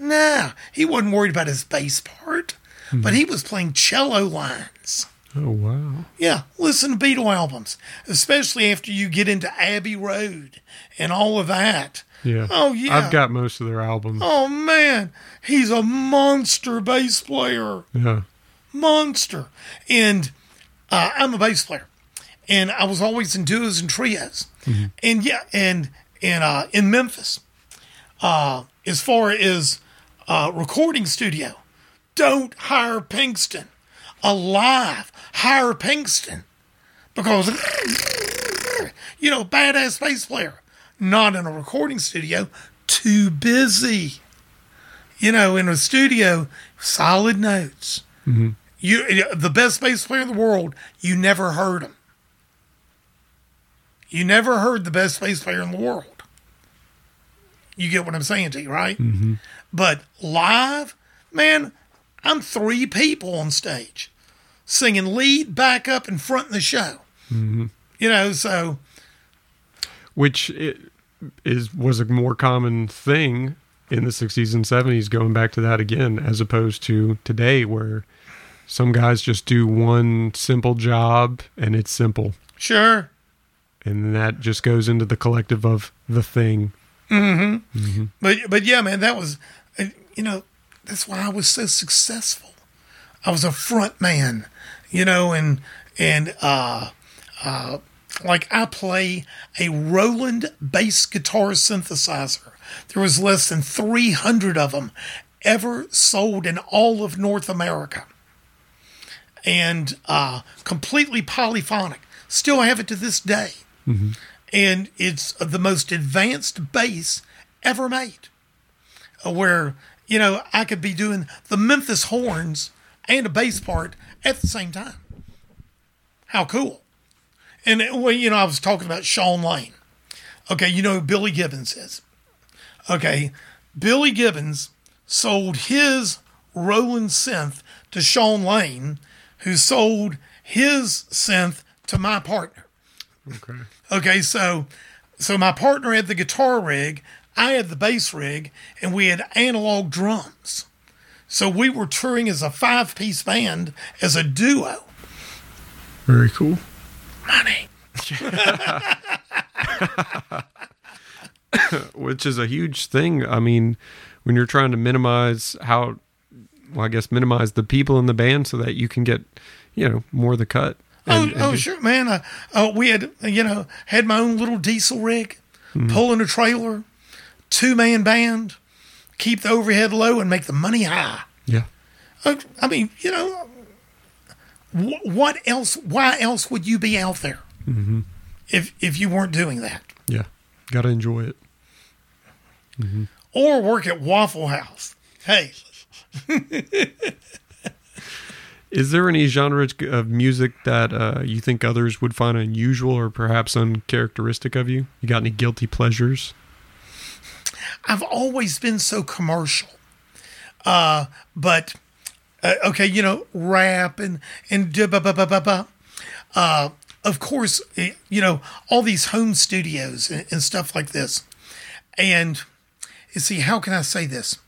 B: Nah, he wasn't worried about his bass part, but he was playing cello lines.
A: Oh wow.
B: Yeah, listen to Beatle albums, especially after you get into Abbey Road and all of that.
A: Yeah.
B: Oh, yeah.
A: I've got most of their albums.
B: Oh man, he's a monster bass player.
A: Yeah.
B: monster. And uh, I'm a bass player, and I was always in duos and trios. And yeah, and and uh, in Memphis, uh, as far as uh, recording studio, don't hire Pinkston. Alive, hire Pinkston because you know badass bass player, not in a recording studio, too busy. You know, in a studio, solid notes. You, the best bass player in the world, you never heard him. You never heard the best bass player in the world. You get what I'm saying to you, right? Mm-hmm. But live, man, I'm three people on stage singing lead, backup, and front in the show. Mm-hmm. You know, so
A: Which is was a more common thing in the 60s and 70s going back to that again as opposed to today where some guys just do one simple job and it's simple
B: sure.
A: and that just goes into the collective of the thing. Mm-hmm. Mm-hmm.
B: But but yeah, man, that was uh, you know that's why I was so successful. I was a front man, you know, and and uh, uh, like I play a Roland bass guitar synthesizer. There was less than three hundred of them ever sold in all of North America, and uh, completely polyphonic. Still have it to this day and it's the most advanced bass ever made. Where you know I could be doing the Memphis horns and a bass part at the same time. How cool! And well, you know, I was talking about Shawn Lane. Okay, you know who Billy Gibbons is. Okay, Billy Gibbons sold his Roland synth to Shawn Lane, who sold his synth to my partner.
A: Okay.
B: Okay, so so my partner had the guitar rig, I had the bass rig, and we had analog drums. So we were touring as a five piece band, as a duo.
A: Very cool.
B: Money.
A: Which is a huge thing. I mean, when you're trying to minimize how well, I guess minimize the people in the band so that you can get, you know, more of the cut.
B: Oh,
A: And- and
B: oh sure, man. Uh, uh, we had, you know, had my own little diesel rig, pulling a trailer, two man band, keep the overhead low and make the money high.
A: Yeah.
B: Uh, I mean, you know, what else? Why else would you be out there if if you weren't doing that?
A: Yeah. Got to enjoy it.
B: Or work at Waffle House? Hey,
A: Is there any genre of music that uh, you think others would find unusual or perhaps uncharacteristic of you? You got any guilty pleasures?
B: I've always been so commercial. Uh, but uh, okay, you know, rap and and. Uh, of course, eh, you know all these home studios and, and stuff like this. And you see, how can I say this?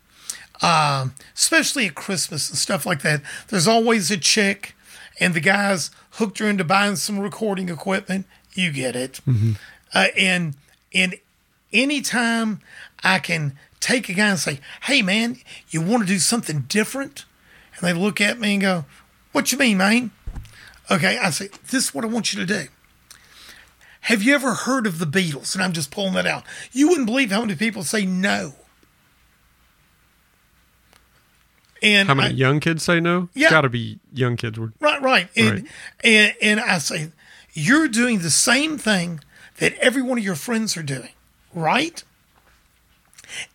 B: Um, especially at Christmas and stuff like that. There's always a chick, and the guys hooked her into buying some recording equipment. You get it. Uh, and and anytime I can take a guy and say, "Hey, man, you want to do something different?" and they look at me and go, "What you mean, man?" Okay, I say, "This is what I want you to do." Have you ever heard of the Beatles? And I'm just pulling that out. You wouldn't believe how many people say no. And
A: How many
B: I-
A: young kids say no?
B: Yeah.
A: Got to be young kids.
B: Right, right. And,
A: Right.
B: And, and I say, you're doing the same thing that every one of your friends are doing, right?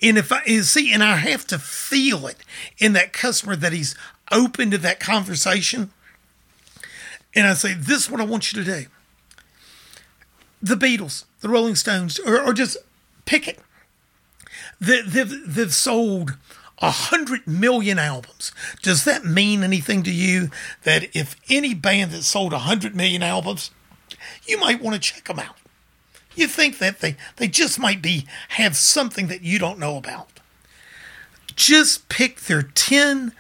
B: And if I see, and I have to feel it in that customer that he's open to that conversation. And I say, this is what I want you to do. The Beatles, the Rolling Stones, or, or just pick it. They, they've, they've sold a hundred million albums. Does that mean anything to you? That if any band that sold a hundred million albums, you might want to check them out. You think that they, they just might be have something that you don't know about. just pick their 10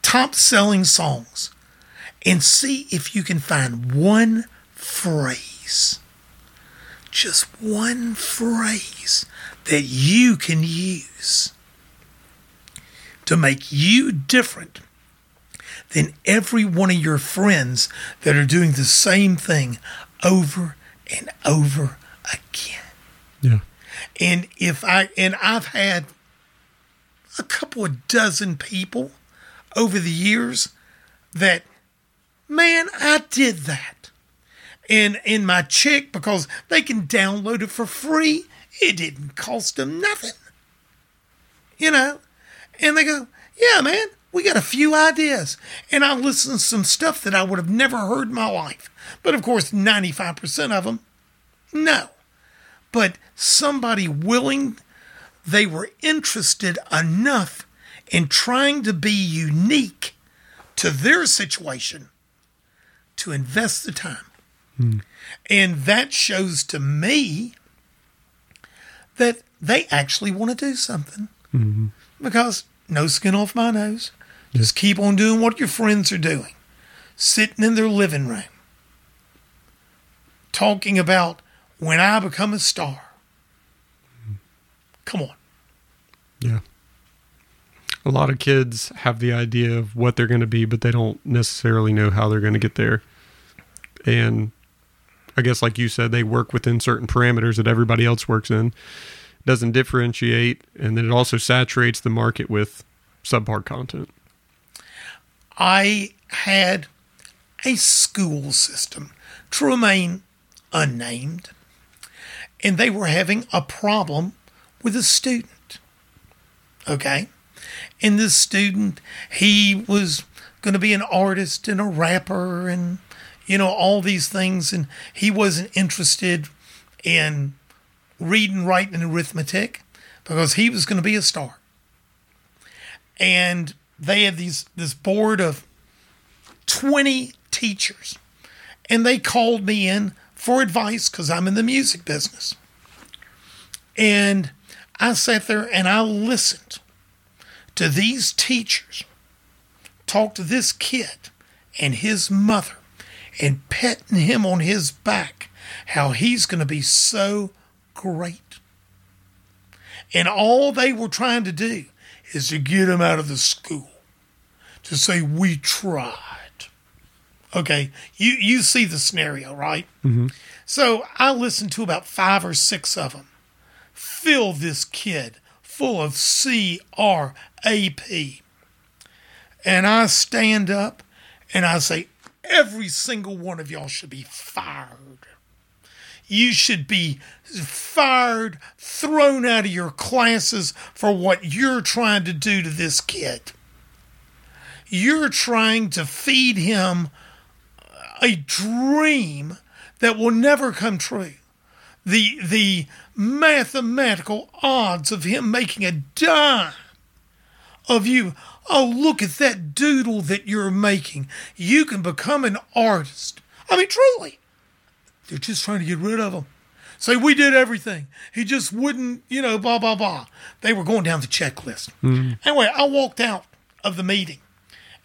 B: top selling songs and see if you can find one phrase, just one phrase that you can use to make you different than every one of your friends that are doing the same thing over and over again.
A: Yeah.
B: And if I and I've had a couple of dozen people over the years that man, I did that. And in my chick because they can download it for free. It didn't cost them nothing. You know? And they go, "Yeah, man, we got a few ideas." And I listen to some stuff that I would have never heard in my life. But of course, 95% of them no. But somebody willing, they were interested enough in trying to be unique to their situation to invest the time. Hmm. And that shows to me that they actually want to do something. Mm-hmm. Because no skin off my nose. Just keep on doing what your friends are doing. Sitting in their living room. Talking about when I become a star. Come on.
A: Yeah. A lot of kids have the idea of what they're going to be, but they don't necessarily know how they're going to get there. And I guess, like you said, they work within certain parameters that everybody else works in. Doesn't differentiate, and then it also saturates the market with subpar content.
B: I had a school system to remain unnamed, and they were having a problem with a student. Okay? And this student, he was going to be an artist and a rapper and, you know, all these things, and he wasn't interested in reading, writing, and arithmetic because he was going to be a star. And they had these this board of 20 teachers and they called me in for advice because I'm in the music business. And I sat there and I listened to these teachers talk to this kid and his mother and petting him on his back how he's going to be so great. And all they were trying to do is to get him out of the school, to say, We tried. Okay, you, you see the scenario, right? Mm-hmm. So I listened to about five or six of them. Fill this kid full of C R A P. And I stand up and I say, Every single one of y'all should be fired. You should be fired, thrown out of your classes for what you're trying to do to this kid. You're trying to feed him a dream that will never come true. The the mathematical odds of him making a dime of you. Oh, look at that doodle that you're making. You can become an artist. I mean, truly. They're just trying to get rid of him. Say, we did everything. He just wouldn't, you know, blah, blah, blah. They were going down the checklist. Mm-hmm. Anyway, I walked out of the meeting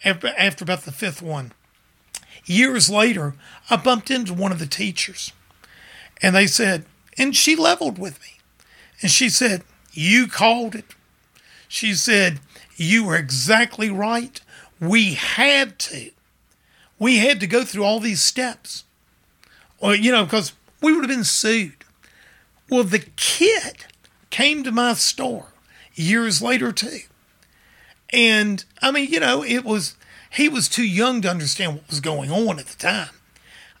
B: after, after about the fifth one. Years later, I bumped into one of the teachers. And they said, and she leveled with me. And she said, You called it. She said, You were exactly right. We had to. We had to go through all these steps. Well, you know, because we would have been sued. Well, the kid came to my store years later, too. And I mean, you know, it was, he was too young to understand what was going on at the time.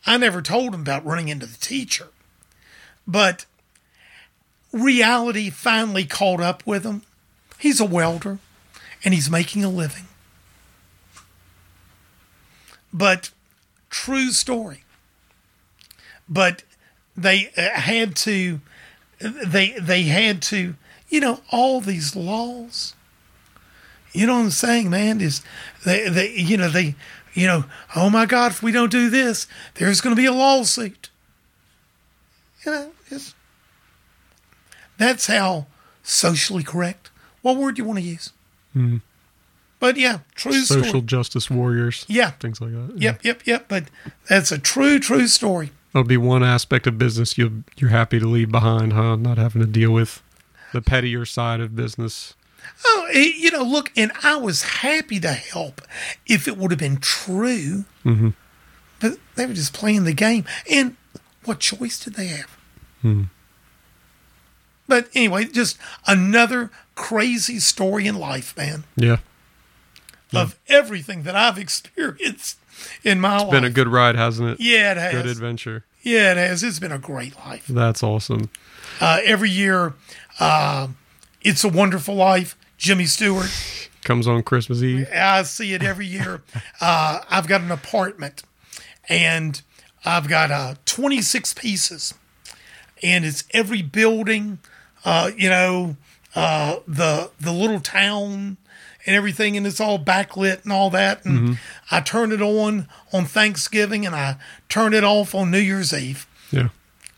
B: I never told him about running into the teacher. But reality finally caught up with him. He's a welder and he's making a living. But true story. But they uh, had to they they had to you know all these laws you know what i'm saying man is they, they you know they you know oh my god if we don't do this there's going to be a lawsuit you know it's, that's how socially correct what word do you want to use hmm. But yeah, true
A: Social
B: story.
A: justice warriors.
B: Yeah.
A: Things like that.
B: Yep, yep, yep. But that's a true, true story.
A: That'll be one aspect of business you you're happy to leave behind, huh? Not having to deal with the pettier side of business.
B: Oh, eh, you know, look, and I was happy to help if it would have been true. Mm-hmm. But they were just playing the game. And what choice did they have? But anyway, just another crazy story in life, man,
A: Yeah.
B: of everything that I've experienced in my life.
A: It's been a good ride, hasn't it?
B: yeah, it has.
A: Good adventure.
B: Yeah, it has. It's been a great life.
A: That's awesome.
B: Uh, every year, uh, It's a Wonderful Life, Jimmy Stewart.
A: Comes on Christmas Eve.
B: I see it every year. Uh, I've got an apartment, and I've got uh, 26 pieces, and it's every building, uh, you know, uh, the the little town and everything, and it's all backlit and all that. And I turn it on on Thanksgiving, and I turn it off on New Year's Eve,
A: Yeah.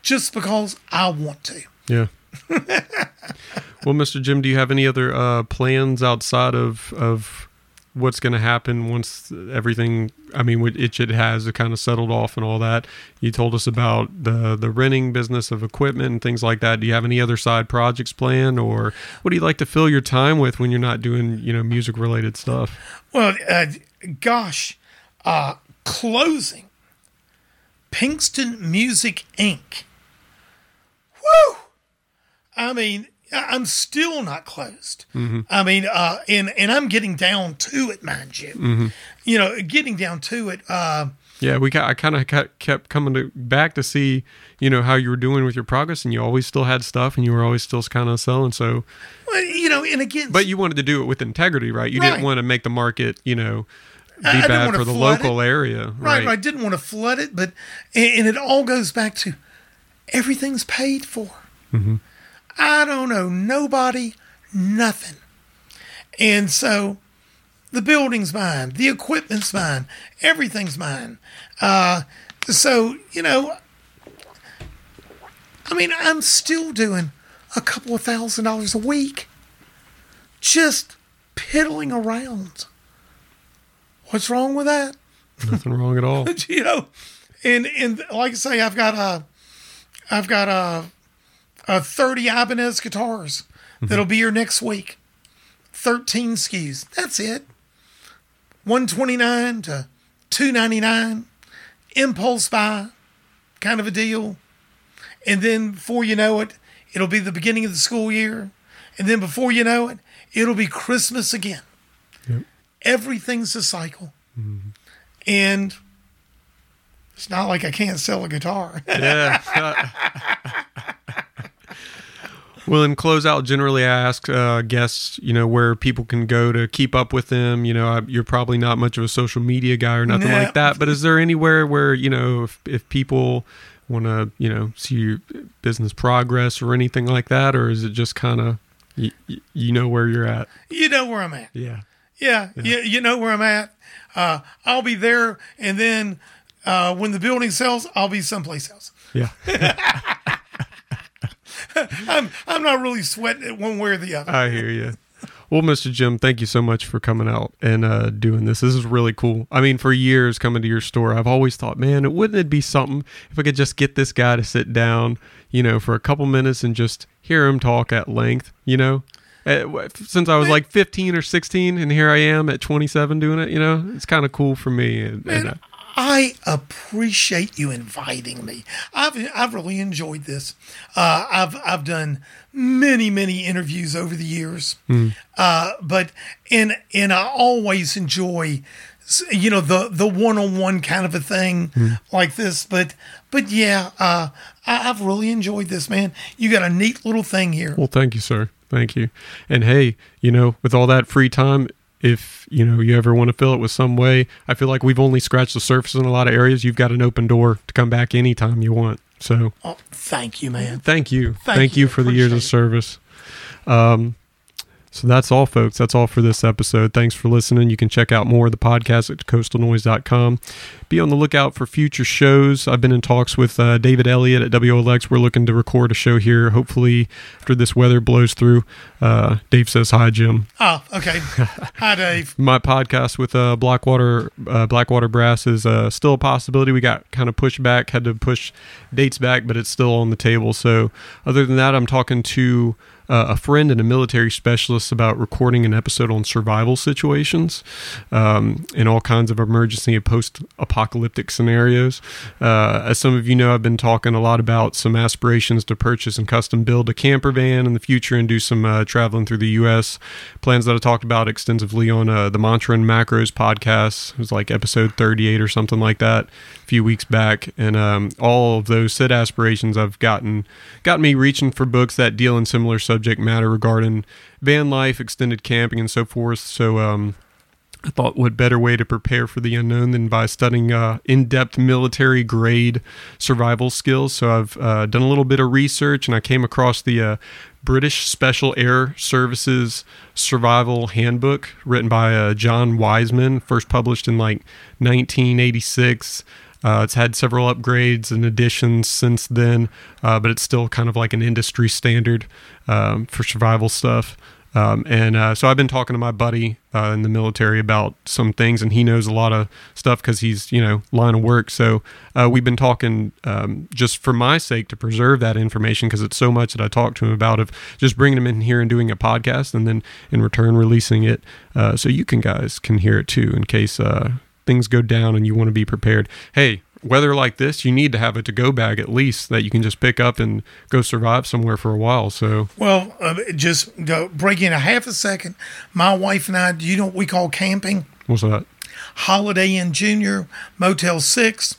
B: just because I want to.
A: Yeah. well, Mr. Jim, do you have any other uh, plans outside of of what's going to happen once everything? I mean, what it has kind of settled off and all that. You told us about the the renting business of equipment and things like that. Do you have any other side projects planned, or what do you like to fill your time with when you're not doing you know music related stuff?
B: Well, uh, gosh, uh, closing Pinkston Music Inc. Woo! I mean, I- I'm still not closed. I mean, uh, and and I'm getting down to it, mind you. You know, getting down to it. Uh,
A: Yeah, we got, I kind of kept coming to, back to see, you know, how you were doing with your progress, and you always still had stuff, and you were always still kind of selling. So,
B: well, you know, and again,
A: But you wanted to do it with integrity, right? You
B: Right.
A: didn't want to make the market, you know, be
B: I
A: bad for the local area,
B: right,
A: right?
B: right, didn't want to flood it, but and, and it all goes back to everything's paid for. I don't owe nobody nothing, and so the building's mine, the equipment's mine, everything's mine. Uh, so you know, I mean, I'm still doing a couple of thousand dollars a week, just piddling around. What's wrong with that?
A: Nothing wrong at all.
B: you know, and and like I say, I've got a, I've got a, a thirty Ibanez guitars mm-hmm. that'll be here next week. Thirteen SKUs. That's it. One twenty nine to two ninety nine, impulse buy, kind of a deal. And then before you know it, it'll be the beginning of the school year, and then before you know it, it'll be Christmas again.
A: Yep.
B: Everything's a cycle. Mm-hmm. And it's not like I can't sell a guitar.
A: yeah. well, in closeout, generally I ask uh, guests, you know, where people can go to keep up with them. You know, I, you're probably not much of a social media guy or nothing
B: Nah.
A: like that, but is there anywhere where, you know, if, if people want to, you know, see your business progress or anything like that, or is it just kind of, you, you know where you're at?
B: you know where I'm at.
A: Yeah.
B: Yeah, You, you know where I'm at. Uh, I'll be there, and then uh, when the building sells, I'll be someplace else.
A: Yeah.
B: I'm I'm not really sweating it one way or the other.
A: I hear you. Well, Mr. Jim, thank you so much for coming out and uh, doing this. This is really cool. I mean, for years coming to your store, I've always thought, man, it wouldn't it be something if I could just get this guy to sit down, you know, for a couple minutes and just hear him talk at length, you know? Uh, Since I was like 15 or 16, and here I am at 27 doing it, you know, it's kind of cool for me. And, and, uh,
B: I appreciate you inviting me. I've I've really enjoyed this. Uh, I've I've done many many interviews over the years, uh, but and and I always enjoy, you know, the the one on one kind of a thing like this. But but yeah, uh, I, I've really enjoyed this, man. You got a neat little thing here.
A: Well, thank you, sir. Thank you. And hey, you know, with all that free time, if you know you ever want to fill it with some way, I feel like we've only scratched the surface in a lot of areas. You've got an open door to come back anytime you want. So
B: Oh, thank you, man.
A: thank you,
B: Thank
A: thank,
B: you.
A: you. for the years of service. Um, So that's all, folks. That's all for this episode. Thanks for listening. You can check out more of the podcast at coastalnoise.com. Be on the lookout for future shows. I've been in talks with uh, David Elliott at WOLX. We're looking to record a show here, hopefully, after this weather blows through. Uh, Dave says hi, Jim.
B: Oh, okay. Hi, Dave.
A: My podcast with uh, Blackwater uh, Blackwater Brass is uh, still a possibility. We got kind of pushed back, had to push dates back, but it's still on the table. So, other than that, I'm talking to uh, a friend and a military specialist about recording an episode on survival situations um, in all kinds of emergency and post apocalyptic scenarios. Uh, as some of you know, I've been talking a lot about some aspirations to purchase and custom build a camper van in the future and do some uh, traveling through the U.S. Plans that I talked about extensively on uh, the Mantra and Macros podcast. It was like episode 38 or something like that few weeks back. And um, all of those said aspirations I've gotten got me reaching for books that deal in similar subject matter regarding van life, extended camping, and so forth. So, um, I thought what better way to prepare for the unknown than by studying uh, in-depth military grade survival skills. So I've uh, done a little bit of research, and I came across the uh, British Special Air Services Survival Handbook, written by uh, John Wiseman, first published in like 1986. Uh, it's had several upgrades and additions since then, uh, but it's still kind of like an industry standard um, for survival stuff. Um, and uh, so I've been talking to my buddy uh, in the military about some things, and he knows a lot of stuff because he's, you know, line of work. So uh, we've been talking um, just for my sake to preserve that information because it's so much that I talked to him about of just bringing him in here and doing a podcast, and then in return releasing it uh, so you can guys can hear it too in case uh, things go down and you want to be prepared. Hey, weather like this, you need to have a to go bag at least that you can just pick up and go survive somewhere for a while. So,
B: Well, uh, just go break in a half a second. My wife and I, do you know what we call camping?
A: what's that?
B: Holiday Inn Junior, Motel Six.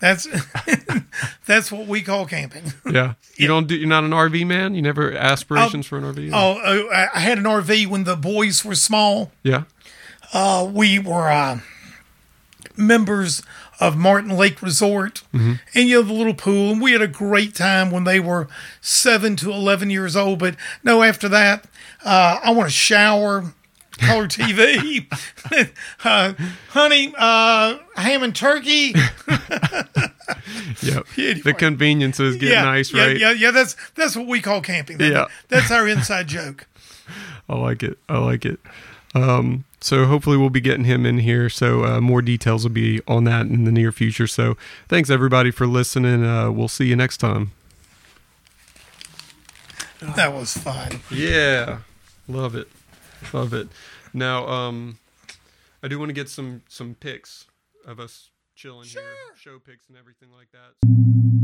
B: That's that's what we call camping.
A: Yeah. You don't do, you're not an RV man? You never aspirations for an RV?
B: Oh, uh, I- I had an RV when the boys were small.
A: yeah.
B: Uh, we were uh, members of Martin Lake Resort, and you know the little pool, and we had a great time when they were seven to eleven years old. But no, after that, uh, I want to shower, color TV, uh, honey, uh, ham and turkey.
A: Yep.
B: Anyway.
A: The conveniences get nice,
B: yeah,
A: right?
B: Yeah, yeah, that's that's what we call camping. That-
A: Yeah.
B: that's our inside joke.
A: I like it. I like it. Um, so hopefully we'll be getting him in here. So uh, more details will be on that in the near future. So thanks everybody for listening. Uh, we'll see you next time.
B: That was fun.
A: Yeah, love it, love it. Now, um, I do want to get some some pics of us chilling here, show pics and everything like that.